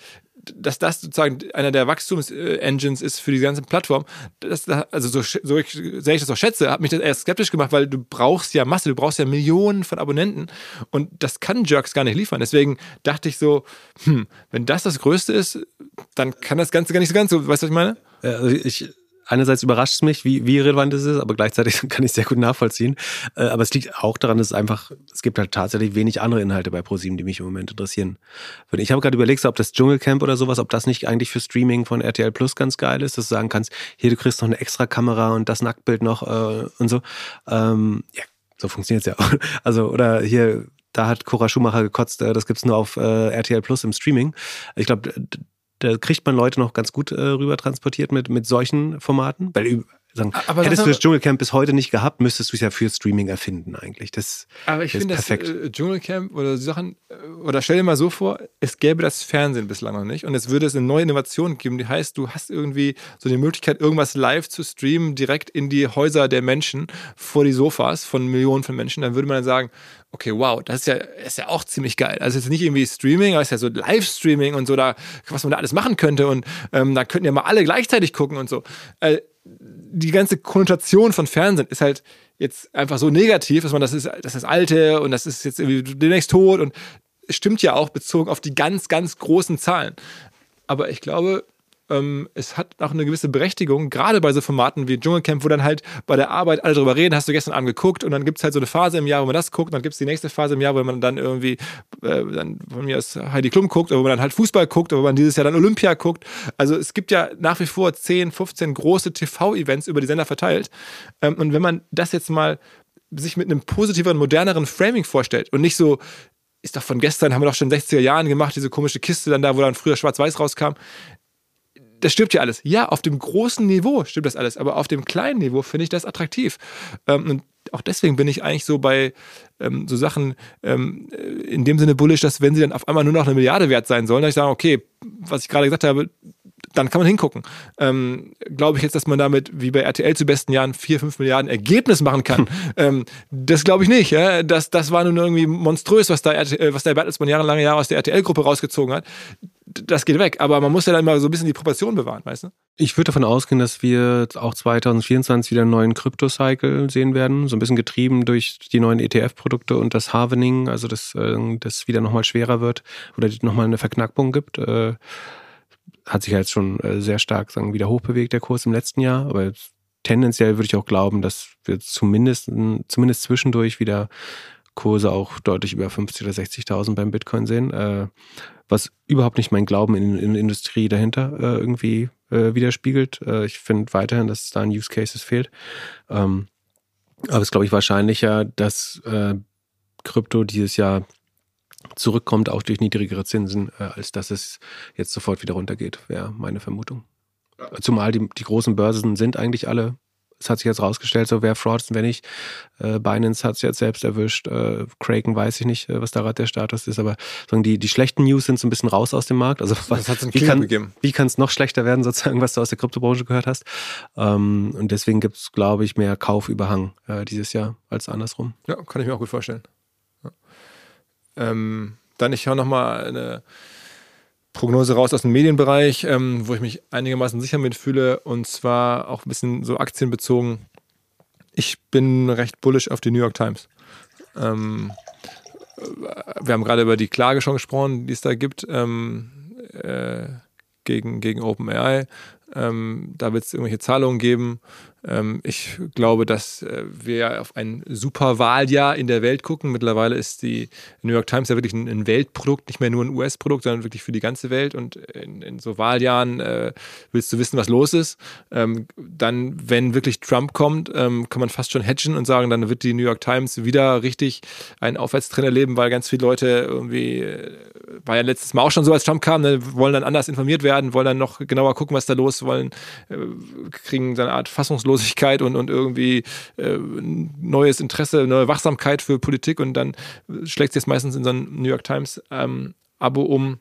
dass das sozusagen einer der Wachstumsengines ist für die ganze Plattform, das, also so, so ich, sehr ich das auch schätze, hat mich das erst skeptisch gemacht, weil du brauchst ja Masse, du brauchst ja Millionen von Abonnenten und das kann Jerks gar nicht liefern. Deswegen dachte ich so, hm, wenn das das Größte ist, dann kann das Ganze gar nicht so ganz so, weißt du, was ich meine? Also ich einerseits überrascht es mich, wie, wie relevant es ist, aber gleichzeitig kann ich es sehr gut nachvollziehen. Äh, aber es liegt auch daran, dass es einfach, es gibt halt tatsächlich wenig andere Inhalte bei ProSieben, die mich im Moment interessieren. Ich habe gerade überlegt, ob das Dschungelcamp oder sowas, ob das nicht eigentlich für Streaming von RTL Plus ganz geil ist, dass du sagen kannst, hier, du kriegst noch eine extra Kamera und das Nacktbild noch äh, und so. Ähm, ja, so funktioniert es ja auch. Also, oder hier, da hat Cora Schumacher gekotzt, äh, das gibt's nur auf äh, RTL Plus im Streaming. Ich glaube, da kriegt man Leute noch ganz gut äh, rüber transportiert mit, mit solchen Formaten. Weil sagen, aber hättest du das Dschungelcamp bis heute nicht gehabt, müsstest du es ja für Streaming erfinden eigentlich. Das, aber ich finde das äh, Dschungelcamp oder Sachen, äh, oder stell dir mal so vor, es gäbe das Fernsehen bislang noch nicht und es würde es eine neue Innovation geben, die heißt, du hast irgendwie so die Möglichkeit, irgendwas live zu streamen, direkt in die Häuser der Menschen, vor die Sofas von Millionen von Menschen, dann würde man dann sagen, okay, wow, das ist ja, ist ja auch ziemlich geil. Also jetzt nicht irgendwie Streaming, aber es ist ja so Livestreaming und so, da, was man da alles machen könnte und ähm, da könnten ja mal alle gleichzeitig gucken und so. Äh, die ganze Konnotation von Fernsehen ist halt jetzt einfach so negativ, dass man das ist, das ist Alte und das ist jetzt irgendwie demnächst tot und es stimmt ja auch bezogen auf die ganz, ganz großen Zahlen. Aber ich glaube, ähm, es hat auch eine gewisse Berechtigung, gerade bei so Formaten wie Dschungelcamp, wo dann halt bei der Arbeit alle drüber reden, hast du gestern Abend geguckt und dann gibt es halt so eine Phase im Jahr, wo man das guckt, dann gibt es die nächste Phase im Jahr, wo man dann irgendwie, äh, dann von mir aus Heidi Klum guckt, oder wo man dann halt Fußball guckt, oder wo man dieses Jahr dann Olympia guckt. Also es gibt ja nach wie vor 10, 15 große TV-Events über die Sender verteilt. Ähm, und wenn man das jetzt mal sich mit einem positiveren, moderneren Framing vorstellt und nicht so, ist doch von gestern, haben wir doch schon in den 60er Jahren gemacht, diese komische Kiste dann da, wo dann früher Schwarz-Weiß rauskam das stimmt ja alles. Ja, auf dem großen Niveau stimmt das alles, aber auf dem kleinen Niveau finde ich das attraktiv. Ähm, und auch deswegen bin ich eigentlich so bei ähm, so Sachen ähm, in dem Sinne bullish, dass wenn sie dann auf einmal nur noch eine Milliarde wert sein sollen, dann ich sage, okay, was ich gerade gesagt habe, dann kann man hingucken. Ähm, glaube ich jetzt, dass man damit, wie bei RTL zu besten Jahren, 4, 5 Milliarden Ergebnis machen kann? ähm, das glaube ich nicht. Ja? Das, das war nun irgendwie monströs, was da, RTL, was der Bertelsmann jahrelange Jahre aus der RTL-Gruppe rausgezogen hat das geht weg. Aber man muss ja dann immer so ein bisschen die Proportion bewahren, weißt du? Ich würde davon ausgehen, dass wir auch 2024 wieder einen neuen Krypto-Cycle sehen werden. So ein bisschen getrieben durch die neuen ETF-Produkte und das Harvening, also dass äh, das wieder nochmal schwerer wird oder nochmal eine Verknackung gibt. Äh, hat sich jetzt schon äh, sehr stark sagen, wieder hochbewegt, der Kurs im letzten Jahr. Aber tendenziell würde ich auch glauben, dass wir zumindest, zumindest zwischendurch wieder Kurse auch deutlich über 50.000 oder 60.000 beim Bitcoin sehen was überhaupt nicht mein Glauben in, in Industrie dahinter äh, irgendwie äh, widerspiegelt. Äh, ich finde weiterhin, dass es da an Use Cases fehlt. Ähm, aber es ist, glaube ich, wahrscheinlicher, dass äh, Krypto dieses Jahr zurückkommt, auch durch niedrigere Zinsen, äh, als dass es jetzt sofort wieder runtergeht, wäre meine Vermutung. Zumal die, die großen Börsen sind eigentlich alle es hat sich jetzt rausgestellt, so wer Fraud ist und wer nicht. Äh, Binance hat es jetzt selbst erwischt. Äh, Kraken weiß ich nicht, äh, was da gerade der Status ist, aber sagen die, die schlechten News sind so ein bisschen raus aus dem Markt. Also was, wie, kann, wie kann es noch schlechter werden, sozusagen, was du aus der Kryptobranche gehört hast? Ähm, und deswegen gibt es, glaube ich, mehr Kaufüberhang äh, dieses Jahr als andersrum. Ja, kann ich mir auch gut vorstellen. Ähm, dann ich höre nochmal eine Prognose raus aus dem Medienbereich, ähm, wo ich mich einigermaßen sicher mitfühle und zwar auch ein bisschen so aktienbezogen. Ich bin recht bullish auf die New York Times. Ähm, wir haben gerade über die Klage schon gesprochen, die es da gibt ähm, äh, gegen, gegen OpenAI. Ähm, da wird es irgendwelche Zahlungen geben. Ähm, ich glaube, dass äh, wir auf ein super Wahljahr in der Welt gucken. Mittlerweile ist die New York Times ja wirklich ein, Weltprodukt, nicht mehr nur ein US-Produkt, sondern wirklich für die ganze Welt. Und in, in so Wahljahren äh, willst du wissen, was los ist. Ähm, dann, wenn wirklich Trump kommt, ähm, kann man fast schon hedgen und sagen, dann wird die New York Times wieder richtig einen Aufwärtstrend erleben, weil ganz viele Leute irgendwie, äh, war ja letztes Mal auch schon so, als Trump kam, ne, wollen dann anders informiert werden, wollen dann noch genauer gucken, was da los wollen, äh, kriegen so eine Art fassungslos Ratlosigkeit und, und irgendwie äh, neues Interesse, neue Wachsamkeit für Politik und dann schlägt es jetzt meistens in so ein New York Times ähm, Abo um.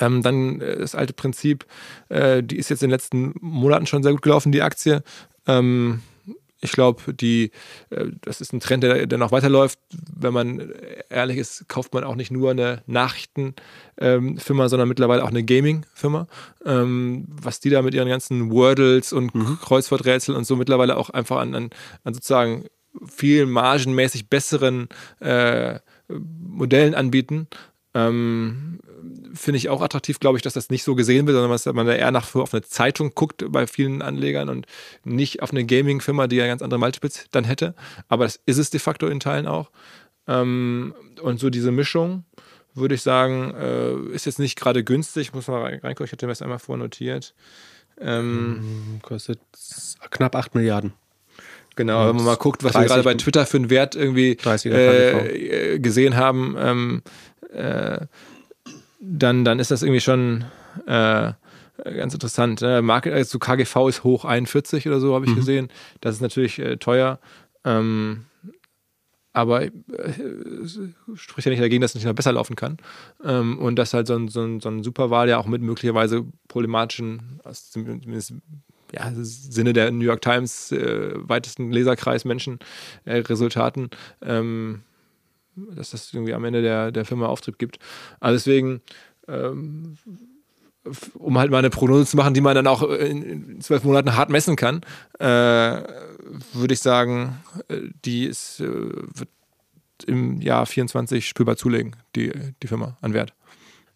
Ähm, dann äh, das alte Prinzip, äh, die ist jetzt in den letzten Monaten schon sehr gut gelaufen, die Aktie. Ähm, ich glaube, die, äh, das ist ein Trend, der, der noch weiterläuft. Wenn man ehrlich ist, kauft man auch nicht nur eine Nachrichtenfirma, sondern mittlerweile auch eine Gaming-Firma. Ähm, was die da mit ihren ganzen Wordles und mhm. Kreuzworträtseln und so mittlerweile auch einfach an, an, an sozusagen viel margenmäßig besseren äh, Modellen anbieten, ähm, finde ich auch attraktiv, glaube ich, dass das nicht so gesehen wird, sondern dass man da eher nach auf eine Zeitung guckt bei vielen Anlegern und nicht auf eine Gaming-Firma, die ja ganz andere Multiples dann hätte. Aber das ist es de facto in Teilen auch. Ähm, und so diese Mischung, würde ich sagen, äh, ist jetzt nicht gerade günstig. Ich muss mal reingucken, ich hatte mir das einmal vornotiert. Ähm, Kostet knapp 8 Milliarden. Genau, wenn man mal guckt, was wir gerade bei Twitter für einen Wert irgendwie äh, gesehen haben, ähm, äh, dann, dann ist das irgendwie schon äh, ganz interessant. Ne? Market, also KGV ist hoch 41 oder so, habe ich mhm. gesehen. Das ist natürlich äh, teuer. Ähm, aber äh, spricht ja nicht dagegen, dass es nicht noch besser laufen kann. Ähm, und dass halt so ein, so, ein, so ein Superwahl ja auch mit möglicherweise problematischen, also zumindest ja, Sinne der New York Times äh, weitesten Leserkreis Menschen äh, Resultaten ähm, dass das irgendwie am Ende der, der Firma Auftrieb gibt. Also deswegen, ähm, um halt mal eine Prognose zu machen, die man dann auch in, zwölf Monaten hart messen kann, äh, würde ich sagen, äh, die ist, äh, wird im Jahr 24 spürbar zulegen, die, die Firma an Wert.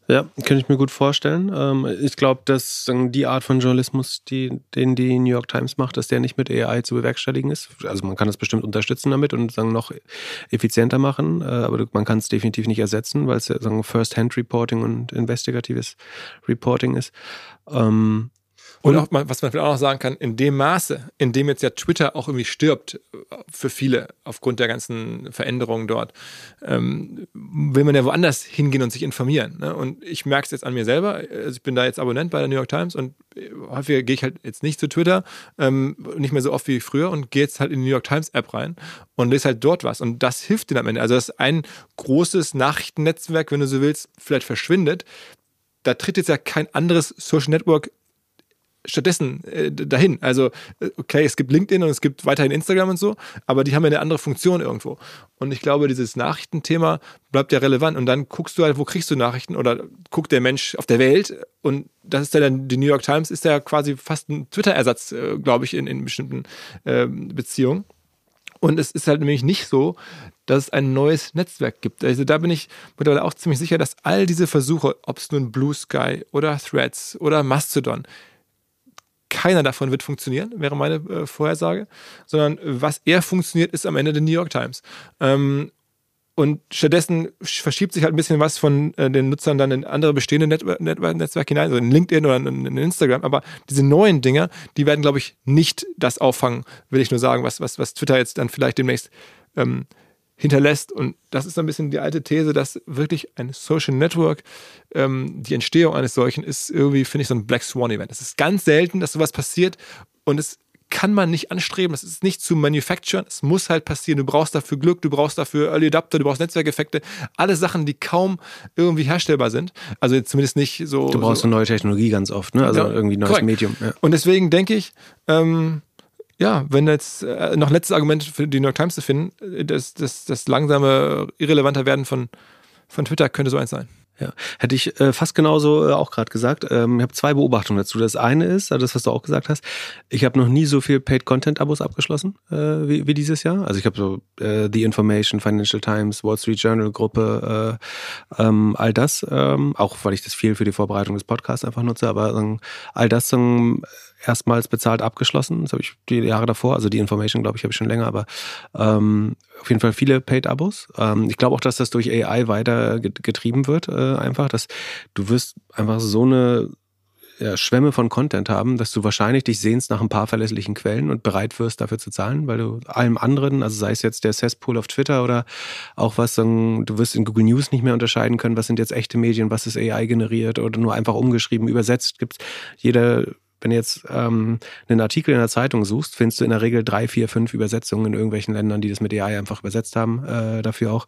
Ja, kann ich mir gut vorstellen. Ähm, ich glaube, dass die Art von Journalismus, die, den die New York Times macht, dass der nicht mit AI zu bewerkstelligen ist. Also man kann das bestimmt unterstützen damit und sagen noch effizienter machen, äh, aber man kann es definitiv nicht ersetzen, weil es ja sagen First-Hand-Reporting und investigatives Reporting ist. Ähm, und auch, was man vielleicht auch noch sagen kann, in dem Maße, in dem jetzt ja Twitter auch irgendwie stirbt äh, für viele aufgrund der ganzen Veränderungen dort, ähm, will man ja woanders hingehen und sich informieren. Ne? Und ich merke es jetzt an mir selber. Also ich bin da jetzt Abonnent bei der New York Times und äh, häufiger gehe ich halt jetzt nicht zu Twitter, ähm, nicht mehr so oft wie früher und gehe jetzt halt in die New York Times App rein und lese halt dort was. Und das hilft dir am Ende. Also, dass ein großes Nachrichtennetzwerk, wenn du so willst, vielleicht verschwindet, da tritt jetzt ja kein anderes Social Network stattdessen äh, dahin. Also, äh, okay, es gibt LinkedIn und es gibt weiterhin Instagram und so, aber die haben ja eine andere Funktion irgendwo. Und ich glaube, dieses Nachrichtenthema bleibt ja relevant. Und dann guckst du halt, wo kriegst du Nachrichten oder guckt der Mensch auf der Welt und das ist ja dann, die New York Times ist ja quasi fast ein Twitter-Ersatz, äh, glaube ich, in, in bestimmten äh, Beziehungen. Und es ist halt nämlich nicht so, dass es ein neues Netzwerk gibt. Also da bin ich mittlerweile auch ziemlich sicher, dass all diese Versuche, ob es nun Blue Sky oder Threads oder Mastodon, keiner davon wird funktionieren, wäre meine äh, Vorhersage, sondern was eher funktioniert, ist am Ende der New York Times. Ähm, und stattdessen verschiebt sich halt ein bisschen was von äh, den Nutzern dann in andere bestehende Network, Netzwerke hinein, also in LinkedIn oder in, in, Instagram. Aber diese neuen Dinger, die werden, glaube ich, nicht das auffangen, will ich nur sagen, was, was, was Twitter jetzt dann vielleicht demnächst ähm, hinterlässt. Und das ist so ein bisschen die alte These, dass wirklich ein Social Network, ähm, die Entstehung eines solchen ist irgendwie, finde ich, so ein Black Swan Event. Es ist ganz selten, dass sowas passiert und es kann man nicht anstreben. Das ist nicht zu manufacturen. Es muss halt passieren. Du brauchst dafür Glück, du brauchst dafür Early Adapter, du brauchst Netzwerkeffekte. Alle Sachen, die kaum irgendwie herstellbar sind. Also zumindest nicht so. Du brauchst so, eine neue Technologie ganz oft, ne? Also ja, irgendwie ein neues korrekt. Medium. Ja. Und deswegen denke ich, ähm, ja, wenn jetzt äh, noch letztes Argument für die New York Times zu finden, äh, das, das, das langsame, irrelevanter Werden von, von Twitter könnte so eins sein. Ja, hätte ich äh, fast genauso äh, auch gerade gesagt. Ähm, ich habe zwei Beobachtungen dazu. Das eine ist, also das, was du auch gesagt hast, ich habe noch nie so viel Paid-Content-Abos abgeschlossen äh, wie, wie dieses Jahr. Also ich habe so äh, The Information, Financial Times, Wall Street Journal Gruppe, äh, ähm, all das, ähm, auch weil ich das viel für die Vorbereitung des Podcasts einfach nutze, aber ähm, all das ähm, erstmals bezahlt abgeschlossen. Das habe ich die Jahre davor, also die Information, glaube ich, habe ich schon länger, aber ähm, auf jeden Fall viele Paid-Abos. Ähm, ich glaube auch, dass das durch AI weiter getrieben wird, äh, einfach, dass du wirst einfach so eine ja, Schwämme von Content haben, dass du wahrscheinlich dich sehnst nach ein paar verlässlichen Quellen und bereit wirst, dafür zu zahlen, weil du allem anderen, also sei es jetzt der Cesspool auf Twitter oder auch was, du wirst in Google News nicht mehr unterscheiden können, was sind jetzt echte Medien, was ist AI generiert oder nur einfach umgeschrieben, übersetzt. Gibt's jeder wenn du jetzt ähm, einen Artikel in der Zeitung suchst, findest du in der Regel drei, vier, fünf Übersetzungen in irgendwelchen Ländern, die das mit AI einfach übersetzt haben, äh, dafür auch.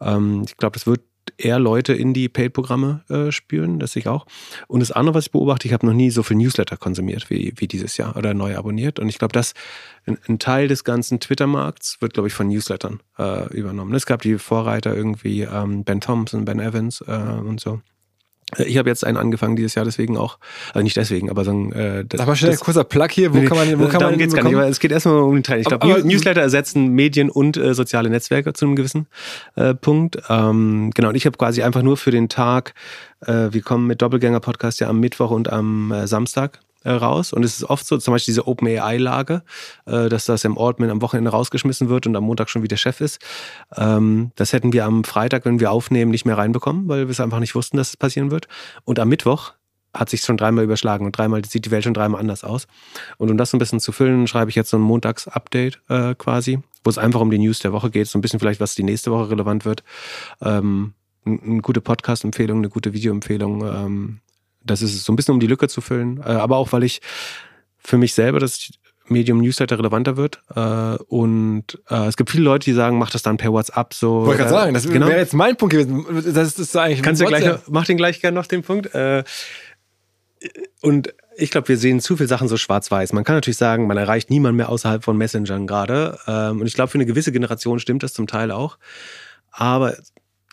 Ähm, ich glaube, das wird eher Leute in die Paid-Programme äh, spüren, das sehe ich auch. Und das andere, was ich beobachte, ich habe noch nie so viel Newsletter konsumiert wie, wie dieses Jahr oder neu abonniert. Und ich glaube, dass ein, ein, Teil des ganzen Twitter-Markts wird, glaube ich, von Newslettern äh, übernommen. Es gab die Vorreiter irgendwie ähm, Ben Thompson, Ben Evans äh, und so. Ich habe jetzt einen angefangen dieses Jahr, deswegen auch, also nicht deswegen, aber sagen. Äh, das, aber schnell ein kurzer Plug hier, wo nee, kann man, wo kann man geht's gar nicht, weil es geht erstmal um den Teil. Ich glaube, Newsletter ersetzen Medien und äh, soziale Netzwerke zu einem gewissen äh, Punkt. Ähm, genau, und ich habe quasi einfach nur für den Tag, äh, wir kommen mit Doppelgänger-Podcast ja am Mittwoch und am äh, Samstag äh, raus. Und es ist oft so, zum Beispiel diese OpenAI-Lage, äh, dass das im Altman am Wochenende rausgeschmissen wird und am Montag schon wieder Chef ist. Ähm, das hätten wir am Freitag, wenn wir aufnehmen, nicht mehr reinbekommen, weil wir es einfach nicht wussten, dass es passieren wird. Und am Mittwoch hat sich schon dreimal überschlagen und dreimal sieht die Welt schon dreimal anders aus. Und um das so ein bisschen zu füllen, schreibe ich jetzt so ein Montags-Update äh, quasi, wo es einfach um die News der Woche geht, so ein bisschen vielleicht, was die nächste Woche relevant wird. Ähm, eine gute Podcast-Empfehlung, eine gute Video-Empfehlung, ähm, das ist so ein bisschen um die Lücke zu füllen, äh, aber auch weil ich für mich selber das Medium Newsletter relevanter wird. Äh, und äh, es gibt viele Leute, die sagen, mach das dann per WhatsApp so. Wollte gerade sagen, das genau. wäre jetzt mein Punkt gewesen. Das ist eigentlich. Kannst du gleich, mach den gleich gerne noch den Punkt. Äh, und ich glaube, wir sehen zu viele Sachen so schwarz-weiß. Man kann natürlich sagen, man erreicht niemanden mehr außerhalb von Messengern gerade. Ähm, und ich glaube, für eine gewisse Generation stimmt das zum Teil auch. Aber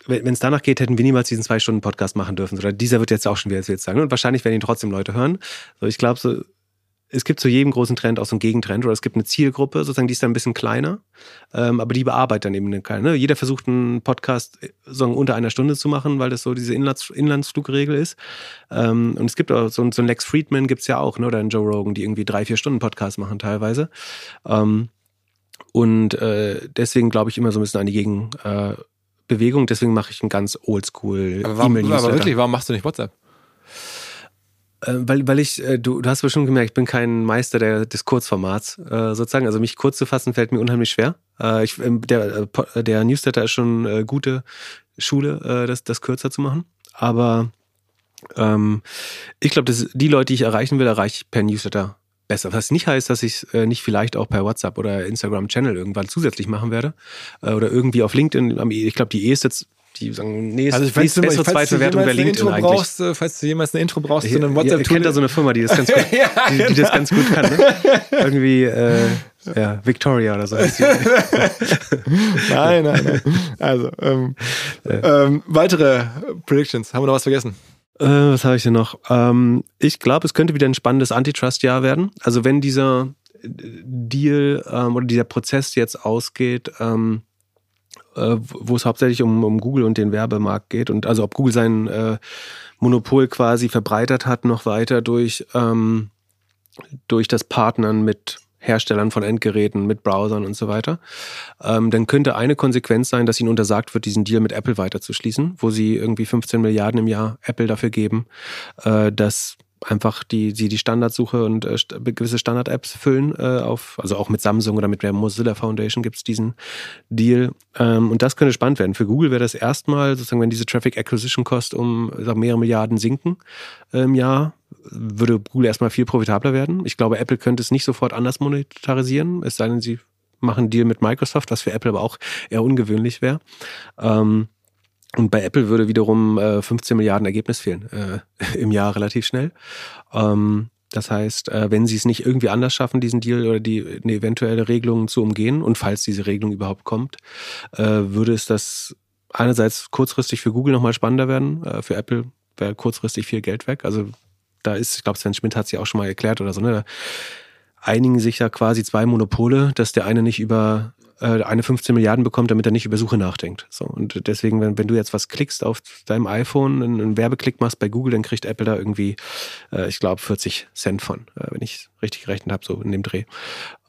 wenn es danach geht, hätten wir niemals diesen zwei Stunden Podcast machen dürfen. Oder dieser wird jetzt auch schon wieder jetzt sagen. Und wahrscheinlich werden ihn trotzdem Leute hören. So, ich glaube, so, es gibt zu jedem großen Trend auch so einen Gegentrend oder es gibt eine Zielgruppe, sozusagen, die ist dann ein bisschen kleiner, ähm, aber die bearbeitet dann eben keine. Ne? Jeder versucht einen Podcast so unter einer Stunde zu machen, weil das so diese Inlands Inlandsflugregel ist. Ähm, und es gibt auch so, so einen Lex Friedman gibt's ja auch, ne? oder einen Joe Rogan, die irgendwie drei, vier Stunden Podcast machen teilweise. Ähm, und äh, deswegen glaube ich immer so ein bisschen an die Gegen, äh, Bewegung, deswegen mache ich einen ganz oldschool E-Mail-Newsletter. Aber wirklich, warum machst du nicht WhatsApp? Äh, weil, weil ich, äh, du, du hast bestimmt gemerkt, ich bin kein Meister der, des Kurzformats äh, sozusagen. Also mich kurz zu fassen fällt mir unheimlich schwer. Äh, ich, ähm, der, äh, der Newsletter ist schon äh, gute Schule, äh, das, das kürzer zu machen. Aber ähm, ich glaube, die Leute, die ich erreichen will, erreiche ich per Newsletter besser. Was nicht heißt, dass ich es äh, nicht vielleicht auch per WhatsApp oder Instagram-Channel irgendwann zusätzlich machen werde. Äh, oder irgendwie auf LinkedIn. Ich glaube, die eheste die sagen, nee, also falls, nächste du, falls Bewertung bei LinkedIn Intro eigentlich. Brauchst, äh, falls du jemals eine Intro brauchst zu einem WhatsApp-Tool. Ich kennt da so eine Firma, die das ganz gut, ja, die, die, das ganz gut kann. Ne? Irgendwie, äh, ja, Victoria oder so. nein, nein, nein. Also, ähm, ähm, weitere Predictions. Haben wir noch was vergessen? Äh, was habe ich denn noch? Ähm, ich glaube, es könnte wieder ein spannendes Antitrust-Jahr werden. Also wenn dieser Deal ähm, oder dieser Prozess jetzt ausgeht, ähm, äh, wo es hauptsächlich um, um Google und den Werbemarkt geht und also ob Google sein äh, Monopol quasi verbreitert hat noch weiter durch, ähm, durch das Partnern mit Herstellern von Endgeräten, mit Browsern und so weiter, ähm, dann könnte eine Konsequenz sein, dass ihnen untersagt wird, diesen Deal mit Apple weiterzuschließen, wo sie irgendwie 15 Milliarden im Jahr Apple dafür geben, äh, dass einfach die, sie die Standardsuche und äh, gewisse Standard-Apps füllen, äh, auf, also auch mit Samsung oder mit der Mozilla Foundation gibt es diesen Deal. Ähm, und das könnte spannend werden. Für Google wäre das erstmal, sozusagen, wenn diese Traffic Acquisition Cost um sag, mehrere Milliarden sinken äh, im Jahr, würde Google erstmal viel profitabler werden. Ich glaube, Apple könnte es nicht sofort anders monetarisieren, es sei denn, sie machen einen Deal mit Microsoft, was für Apple aber auch eher ungewöhnlich wäre. Ähm, und bei Apple würde wiederum äh, 15 Milliarden Ergebnis fehlen äh, im Jahr relativ schnell. Ähm, das heißt, äh, wenn sie es nicht irgendwie anders schaffen, diesen Deal oder die eine eventuelle Regelung zu umgehen, und falls diese Regelung überhaupt kommt, äh, würde es das einerseits kurzfristig für Google nochmal spannender werden, äh, für Apple wäre kurzfristig viel Geld weg. Also da ist, ich glaube, Sven Schmidt hat es ja auch schon mal erklärt oder so, ne? Da einigen sich da quasi zwei Monopole, dass der eine nicht über eine 15 Milliarden bekommt, damit er nicht über Suche nachdenkt. So, und deswegen, wenn, wenn du jetzt was klickst auf deinem iPhone, einen, einen Werbeklick machst bei Google, dann kriegt Apple da irgendwie, äh, ich glaube, 40 Cent von, äh, wenn ich richtig gerechnet habe, so in dem Dreh.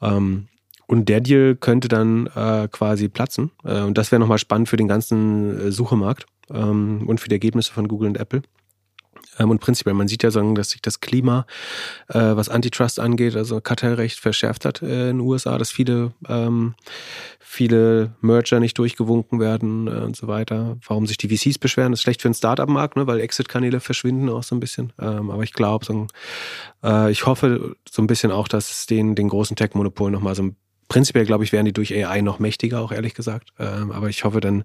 Ähm, und der Deal könnte dann äh, quasi platzen. Äh, und das wäre nochmal spannend für den ganzen äh, Suchemarkt ähm, und für die Ergebnisse von Google und Apple. Ähm, und prinzipiell, man sieht ja, sagen, dass sich das Klima, äh, was Antitrust angeht, also Kartellrecht verschärft hat äh, in den USA, dass viele, ähm, viele Merger nicht durchgewunken werden äh, und so weiter. Warum sich die VCs beschweren, ist schlecht für den Startup-Markt, ne, weil Exit-Kanäle verschwinden auch so ein bisschen. Ähm, aber ich glaube, so, äh, ich hoffe so ein bisschen auch, dass es den, den großen Tech-Monopolen nochmal so ein Prinzipiell, glaube ich, werden die durch AI noch mächtiger, auch ehrlich gesagt. Ähm, aber ich hoffe dann,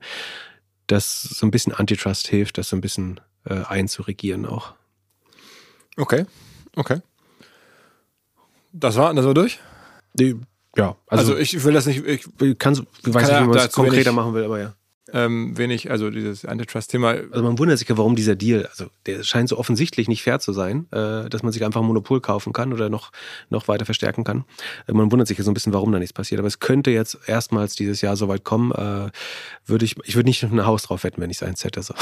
dass so ein bisschen Antitrust hilft, das so ein bisschen äh, einzuregieren auch. Okay, okay. Das war, das war durch? Die, ja, also, also, ich will das nicht. Ich, kann, ich weiß nicht, wie man es konkreter machen will, aber ja ähm, wenig, also dieses Antitrust-Thema. Also man wundert sich ja, warum dieser Deal, also der scheint so offensichtlich nicht fair zu sein, äh, dass man sich einfach ein Monopol kaufen kann oder noch, noch weiter verstärken kann. Äh, man wundert sich ja so ein bisschen, warum da nichts passiert. Aber es könnte jetzt erstmals dieses Jahr soweit kommen. Äh, würde ich, ich würde nicht ein Haus drauf wetten, wenn ich es eins hätte. So.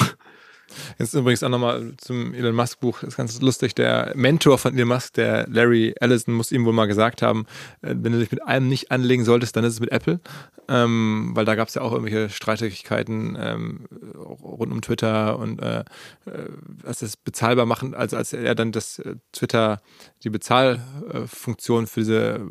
Jetzt übrigens auch nochmal zum Elon Musk Buch, das ist ganz lustig. Der Mentor von Elon Musk, der Larry Ellison, muss ihm wohl mal gesagt haben, äh, wenn du dich mit einem nicht anlegen solltest, dann ist es mit Apple. Ähm, weil da gab es ja auch irgendwelche Streitigkeiten ähm, rund um Twitter und äh, äh als das bezahlbar machen, also als er dann das äh, Twitter, die Bezahlfunktion für diese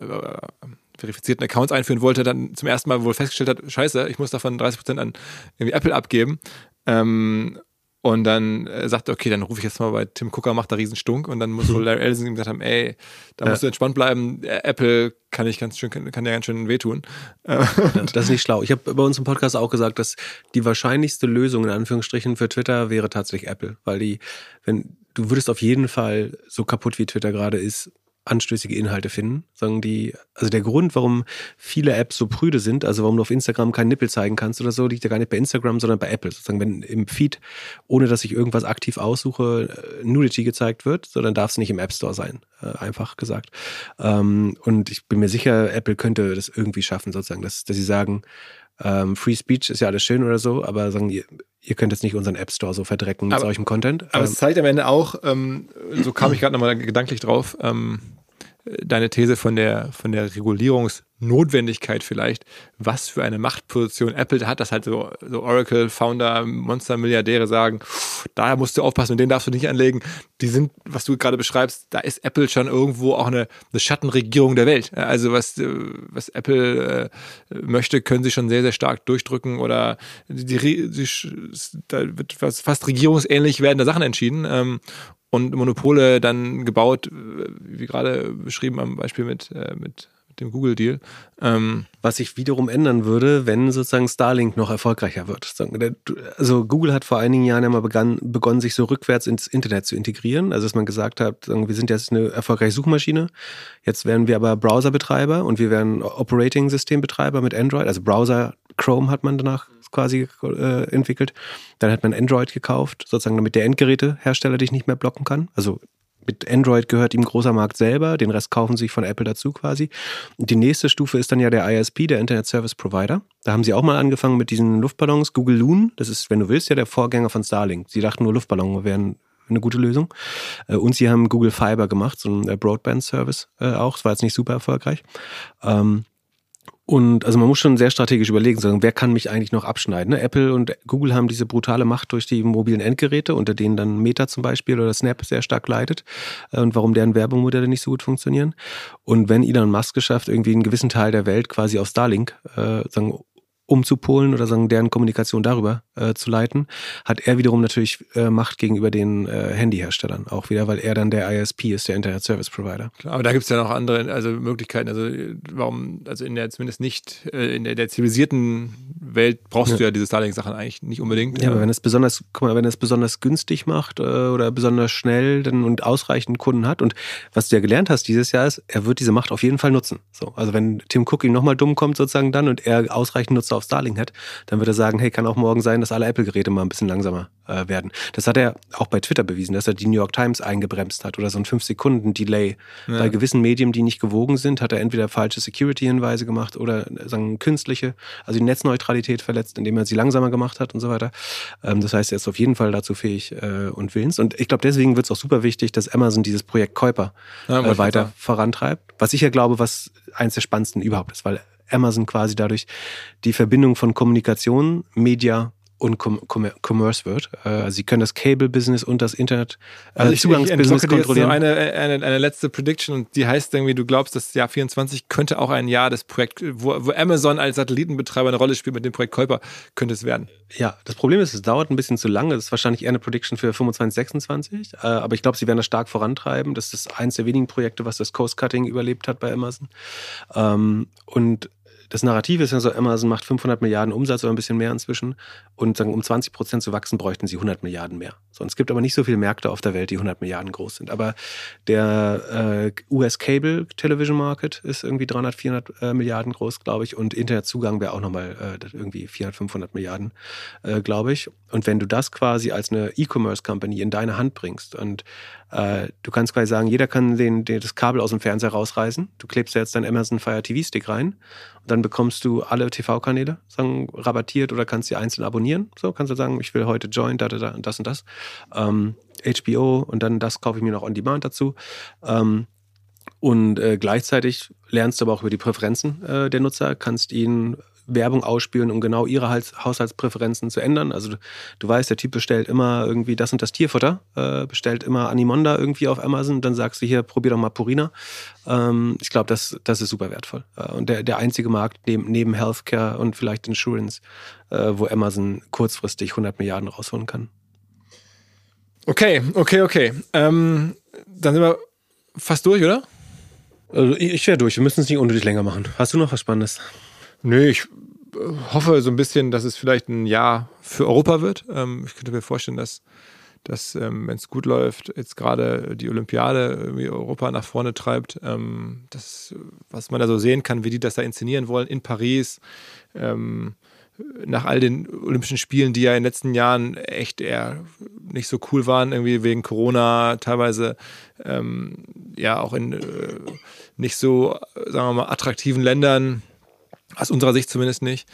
äh, verifizierten Accounts einführen wollte, dann zum ersten Mal wohl festgestellt hat, scheiße, ich muss davon 30% an irgendwie Apple abgeben. Ähm, und dann äh, sagt er, okay, dann rufe ich jetzt mal bei Tim Cooker, macht da riesen Stunk. Und dann muss wohl Larry Ellison ihm gesagt haben, ey, da musst du entspannt bleiben. Äh, Apple kann ich ganz schön, kann, kann ja ganz schön wehtun. Ja, das ist nicht schlau. Ich habe bei uns im Podcast auch gesagt, dass die wahrscheinlichste Lösung in Anführungsstrichen für Twitter wäre tatsächlich Apple. Weil die, wenn, du würdest auf jeden Fall so kaputt wie Twitter gerade ist, anstößige Inhalte finden. Sagen die, also der Grund, warum viele Apps so prüde sind, also warum du auf Instagram keinen Nippel zeigen kannst oder so, liegt ja gar nicht bei Instagram, sondern bei Apple. Sozusagen, wenn im Feed, ohne dass ich irgendwas aktiv aussuche, äh, Nudity gezeigt wird, dann darf es nicht im App Store sein, äh, einfach gesagt. Ähm, und ich bin mir sicher, Apple könnte das irgendwie schaffen, sozusagen, dass, dass sie sagen, ähm, Free Speech ist ja alles schön oder so, aber sagen, ihr, ihr könnt jetzt nicht unseren App Store so verdrecken mit aber, solchem Content. Aber ähm, es zeigt am Ende auch, ähm, so kam ich gerade nochmal gedanklich drauf, ähm, deine These von der, von der Regulierungsnotwendigkeit vielleicht, was für eine Machtposition Apple hat, dass halt so, so Oracle-Founder, Monster-Milliardäre sagen, da musst du aufpassen und den darfst du nicht anlegen. Die sind, was du gerade beschreibst, da ist Apple schon irgendwo auch eine, eine Schattenregierung der Welt. Also was, was Apple äh, möchte, können sie schon sehr, sehr stark durchdrücken oder die, die, die, da wird fast regierungsähnlich werden da Sachen entschieden. Und Monopole dann gebaut, äh, wie gerade beschrieben am Beispiel mit, äh, mit, dem Google-Deal. Ähm Was sich wiederum ändern würde, wenn sozusagen Starlink noch erfolgreicher wird. Also Google hat vor einigen Jahren ja mal begann, begonnen, sich so rückwärts ins Internet zu integrieren. Also dass man gesagt hat, wir sind jetzt eine erfolgreiche Suchmaschine, jetzt werden wir aber Browserbetreiber und wir werden Operating-Systembetreiber mit Android. Also Browser Chrome hat man danach quasi äh, entwickelt. Dann hat man Android gekauft, sozusagen damit der Endgerätehersteller dich nicht mehr blocken kann. Also mit Android gehört ihm großer Markt selber, den Rest kaufen sie sich von Apple dazu quasi. Die nächste Stufe ist dann ja der ISP, der Internet Service Provider. Da haben sie auch mal angefangen mit diesen Luftballons. Google Loon, das ist, wenn du willst, ja der Vorgänger von Starlink. Sie dachten nur Luftballons wären eine gute Lösung. Äh, und sie haben Google Fiber gemacht, so ein äh, Broadband-Service äh, auch. Das war jetzt nicht super erfolgreich. Ähm, und also man muss schon sehr strategisch überlegen, sagen, wer kann mich eigentlich noch abschneiden? Ne? Apple und Google haben diese brutale Macht durch die mobilen Endgeräte, unter denen dann Meta zum Beispiel oder Snap sehr stark leidet äh, und warum deren Werbemodelle nicht so gut funktionieren. Und wenn Elon Musk geschafft, irgendwie einen gewissen Teil der Welt quasi auf Starlink äh, sagen, umzupolen oder sagen, deren Kommunikation darüber äh, zu leiten, hat er wiederum natürlich äh, Macht gegenüber den äh, Handyherstellern auch wieder, weil er dann der ISP ist, der Internet Service Provider. Klar, aber da gibt es ja noch andere also Möglichkeiten. Also warum, also in der zumindest nicht, äh, in der, der zivilisierten Welt brauchst ja. du ja diese Starlink-Sachen eigentlich nicht unbedingt. Ja, aber wenn es besonders, guck mal, wenn es besonders günstig macht äh, oder besonders schnell dann und ausreichend Kunden hat und was du ja gelernt hast dieses Jahr ist, er wird diese Macht auf jeden Fall nutzen. So, also wenn Tim Cook ihm nochmal dumm kommt sozusagen dann und er ausreichend nutzt Cluster auf Starlink hat, dann würde er sagen, hey, kann auch morgen sein, dass alle Apple-Geräte mal ein bisschen langsamer äh, werden. Das hat er auch bei Twitter bewiesen, dass er die New York Times eingebremst hat oder so ein 5-Sekunden-Delay. Ja. Bei gewissen Medien, die nicht gewogen sind, hat er entweder falsche Security-Hinweise gemacht oder sagen künstliche, also die Netzneutralität verletzt, indem er sie langsamer gemacht hat und so weiter. Ähm, das heißt, er ist auf jeden Fall dazu fähig äh, und willens. Und ich glaube, deswegen wird es auch super wichtig, dass Amazon dieses Projekt Kuiper ja, äh, weiter vorantreibt. Was ich ja glaube, was eins der spannendsten überhaupt ist, weil Amazon quasi dadurch die Verbindung von Kommunikation, Media und Com Com Commerce wird. Äh, also sie können das Cable-Business und das Internet äh, also ich, Zugangsbusiness ich kontrollieren. Jetzt eine, eine, eine letzte Prediction und die heißt irgendwie, du glaubst, das Jahr 24 könnte auch ein Jahr des Projekt, wo, wo Amazon als Satellitenbetreiber eine Rolle spielt mit dem Projekt Kuiper, könnte es werden. Ja, das Problem ist, es dauert ein bisschen zu lange. Das ist wahrscheinlich eher eine Prediction für 25, 26. Äh, aber ich glaube, sie werden das stark vorantreiben. Das ist eines der wenigen Projekte, was das Coast-Cutting überlebt hat bei Amazon. Ähm, und das Narrativ ist ja so, Amazon macht 500 Milliarden Umsatz oder ein bisschen mehr inzwischen und sagen, um 20 Prozent zu wachsen, bräuchten sie 100 Milliarden mehr. So, es gibt aber nicht so viele Märkte auf der Welt, die 100 Milliarden groß sind. Aber der äh, US Cable Television Market ist irgendwie 300, 400 äh, Milliarden groß, glaube ich, und Internetzugang wäre auch nochmal äh, irgendwie 400, 500 Milliarden, äh, glaube ich. Und wenn du das quasi als eine E-Commerce Company in deine Hand bringst und äh, du kannst quasi sagen, jeder kann den, den, das Kabel aus dem Fernseher rausreißen. Du klebst jetzt deinen Amazon Fire TV Stick rein und dann bekommst du alle TV-Kanäle sagen, rabattiert oder kannst sie einzeln abonnieren. So kannst du sagen, ich will heute Join, da, da, da und das und das. Ähm, HBO und dann das kaufe ich mir noch on Demand dazu. Ähm, und äh, gleichzeitig lernst du aber auch über die Präferenzen äh, der Nutzer, kannst ihnen Werbung ausspielen, um genau ihre Haushaltspräferenzen zu ändern. Also du, du weißt, der Typ bestellt immer irgendwie das und das Tierfutter, äh, bestellt immer Animonda irgendwie auf Amazon, dann sagst du hier, probier doch mal Purina. Ähm, ich glaube, das, das ist super wertvoll. Äh, und der, der einzige Markt neben, neben Healthcare und vielleicht Insurance, äh, wo Amazon kurzfristig 100 Milliarden rausholen kann. Okay, okay, okay. Ähm, dann sind wir fast durch, oder? Also ich, ich wäre durch. Wir müssen es nicht unnötig länger machen. Hast du noch was Spannendes? Nö, ich äh, hoffe so ein bisschen, dass es vielleicht ein Jahr für Europa wird. Ähm, ich könnte mir vorstellen, dass, dass ähm, wenn es gut läuft, jetzt gerade die Olympiade Europa nach vorne treibt. Ähm, das, was man da so sehen kann, wie die das da inszenieren wollen in Paris. nach all den Olympischen Spielen, die ja in den letzten Jahren echt eher nicht so cool waren, irgendwie wegen Corona, teilweise ähm, ja auch in äh, nicht so, sagen wir mal, attraktiven Ländern aus unserer Sicht zumindest nicht.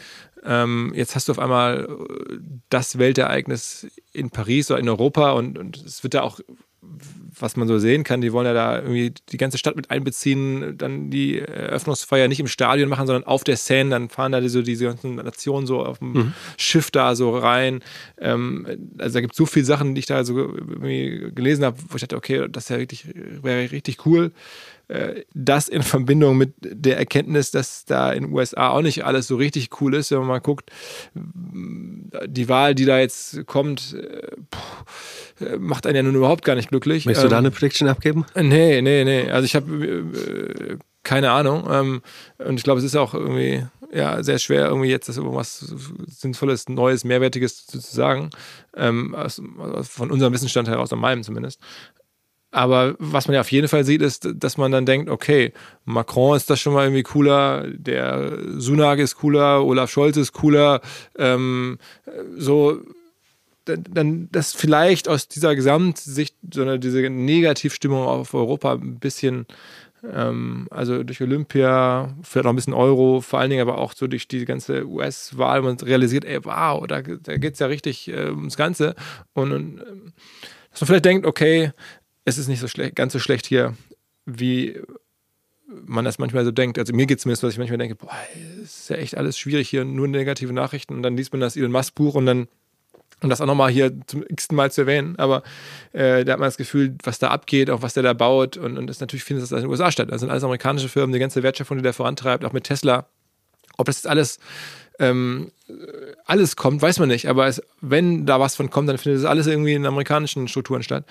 Ähm, jetzt hast du auf einmal äh, das Weltereignis in Paris oder in Europa und, und es wird da auch, was man so sehen kann, die wollen ja da irgendwie die ganze Stadt mit einbeziehen, dann die Eröffnungsfeier nicht im Stadion machen, sondern auf der Seine, dann fahren da so diese ganzen Nationen so auf dem mhm. Schiff da so rein. Ähm, also da gibt es so viele Sachen, die ich da so irgendwie gelesen habe, wo ich dachte, okay, das ja richtig, wäre richtig cool. Äh, das in Verbindung mit der Erkenntnis, dass da in den USA auch nicht alles so richtig cool ist, wenn man mal guckt, die Wahl, die da jetzt kommt, äh, äh, macht einen ja nun überhaupt gar nicht glücklich. Möchtest du da ähm, eine Prediction abgeben? Nee, nee, nee. Also ich habe keine Ahnung. Ähm, und ich glaube, es ist auch irgendwie ja, sehr schwer, irgendwie jetzt das irgendwas Sinnvolles, Neues, Mehrwertiges zu, sagen. Ähm, von unserem Wissensstand heraus, an meinem zumindest. Aber was man ja auf jeden Fall sieht, ist, dass man dann denkt, okay, Macron ist das schon mal irgendwie cooler, der Sunak ist cooler, Olaf Scholz ist cooler, ähm, so dann dass vielleicht aus dieser Gesamtsicht so eine diese Negativstimmung auf Europa ein bisschen, ähm, also durch Olympia, vielleicht auch ein bisschen Euro, vor allen Dingen aber auch so durch die ganze US-Wahl, man realisiert, ey, wow, da, da geht es ja richtig äh, ums Ganze. Und, und ähm, dass man vielleicht denkt, okay, es ist nicht so schlecht, ganz so schlecht hier, wie man das manchmal so denkt. Also mir geht es zumindest, dass ich manchmal denke, boah, ist ja echt alles schwierig hier, nur negative Nachrichten und dann liest man das Elon Musk Buch und dann um das auch nochmal hier zum x Mal zu erwähnen, aber äh, da hat man das Gefühl, was da abgeht, auch was der da baut und, und das natürlich findet das in den USA statt. Das sind alles amerikanische Firmen, die ganze Wertschöpfung, die der vorantreibt, auch mit Tesla. Ob das jetzt alles ähm, alles kommt, weiß man nicht, aber es, wenn da was von kommt, dann findet das alles irgendwie in amerikanischen Strukturen statt.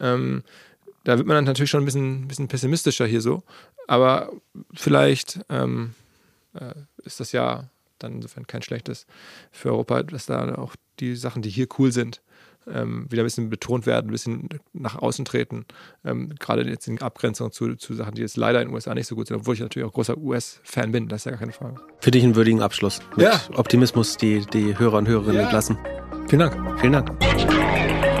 Ähm, da wird man dann natürlich schon ein bisschen, bisschen pessimistischer hier so. Aber vielleicht ähm, äh, ist das ja dann insofern kein schlechtes für Europa, dass da auch die Sachen, die hier cool sind, ähm, wieder ein bisschen betont werden, ein bisschen nach außen treten. Ähm, gerade jetzt in Abgrenzung zu, zu Sachen, die jetzt leider in den USA nicht so gut sind, obwohl ich natürlich auch großer US-Fan bin, das ist ja gar keine Frage. Für dich einen würdigen Abschluss. Mit ja. Optimismus die, die Hörer und Hörerinnen ja. entlassen. Vielen Dank. Vielen Dank.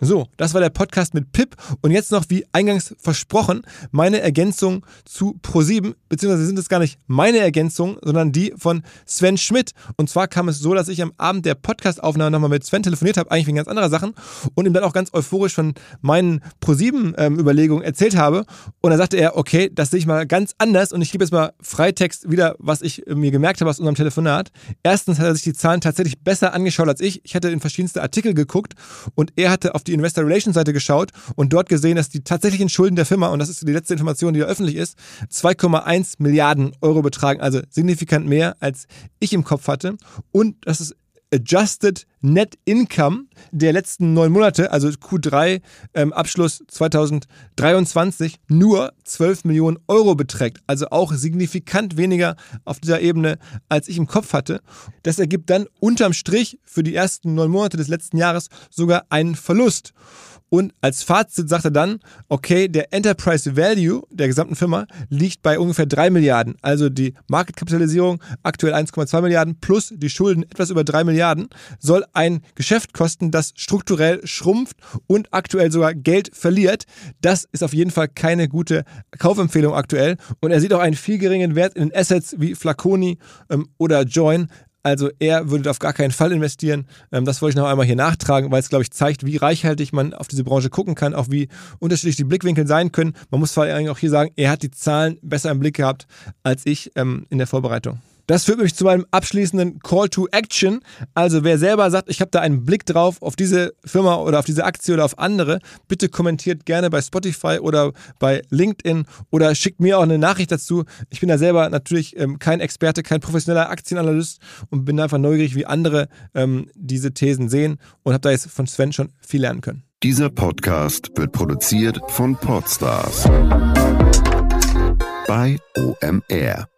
So, das war der Podcast mit Pip und jetzt noch, wie eingangs versprochen, meine Ergänzung zu Pro7, beziehungsweise sind es gar nicht meine Ergänzungen, sondern die von Sven Schmidt. Und zwar kam es so, dass ich am Abend der Podcastaufnahme nochmal mit Sven telefoniert habe, eigentlich wegen ganz anderer Sachen und ihm dann auch ganz euphorisch von meinen Pro7-Überlegungen ähm, erzählt habe. Und dann sagte er, okay, das sehe ich mal ganz anders und ich gebe jetzt mal Freitext wieder, was ich mir gemerkt habe aus unserem Telefonat. Erstens hat er sich die Zahlen tatsächlich besser angeschaut als ich. Ich hatte in verschiedenste Artikel geguckt und er hatte auf die Investor Relations Seite geschaut und dort gesehen, dass die tatsächlichen Schulden der Firma, und das ist die letzte Information, die da öffentlich ist, 2,1 Milliarden Euro betragen, also signifikant mehr, als ich im Kopf hatte. Und das ist Adjusted Net Income der letzten neun Monate, also Q3 ähm, Abschluss 2023, nur 12 Millionen Euro beträgt. Also auch signifikant weniger auf dieser Ebene, als ich im Kopf hatte. Das ergibt dann unterm Strich für die ersten neun Monate des letzten Jahres sogar einen Verlust. Und als Fazit sagt er dann, okay, der Enterprise Value der gesamten Firma liegt bei ungefähr 3 Milliarden. Also die Marketkapitalisierung aktuell 1,2 Milliarden plus die Schulden etwas über 3 Milliarden soll ein Geschäft kosten, das strukturell schrumpft und aktuell sogar Geld verliert. Das ist auf jeden Fall keine gute Kaufempfehlung aktuell. Und er sieht auch einen viel geringen Wert in Assets wie Flaconi ähm, oder Join. Also er würde auf gar keinen Fall investieren. Ähm, das wollte ich noch einmal hier nachtragen, weil es, glaube ich, zeigt, wie reichhaltig man auf diese Branche gucken kann, auch wie unterschiedlich die Blickwinkel sein können. Man muss vor allem auch hier sagen, er hat die Zahlen besser im Blick gehabt als ich ähm, in der Vorbereitung. Das führt mich zu meinem abschließenden Call to Action. Also wer selber sagt, ich habe da einen Blick drauf auf diese Firma oder auf diese Aktie oder auf andere, bitte kommentiert gerne bei Spotify oder bei LinkedIn oder schickt mir auch eine Nachricht dazu. Ich bin da selber natürlich ähm, kein Experte, kein professioneller Aktienanalyst und bin einfach neugierig, wie andere ähm, diese Thesen sehen und habe da jetzt von Sven schon viel lernen können. Dieser Podcast wird produziert von Podstars bei OMR.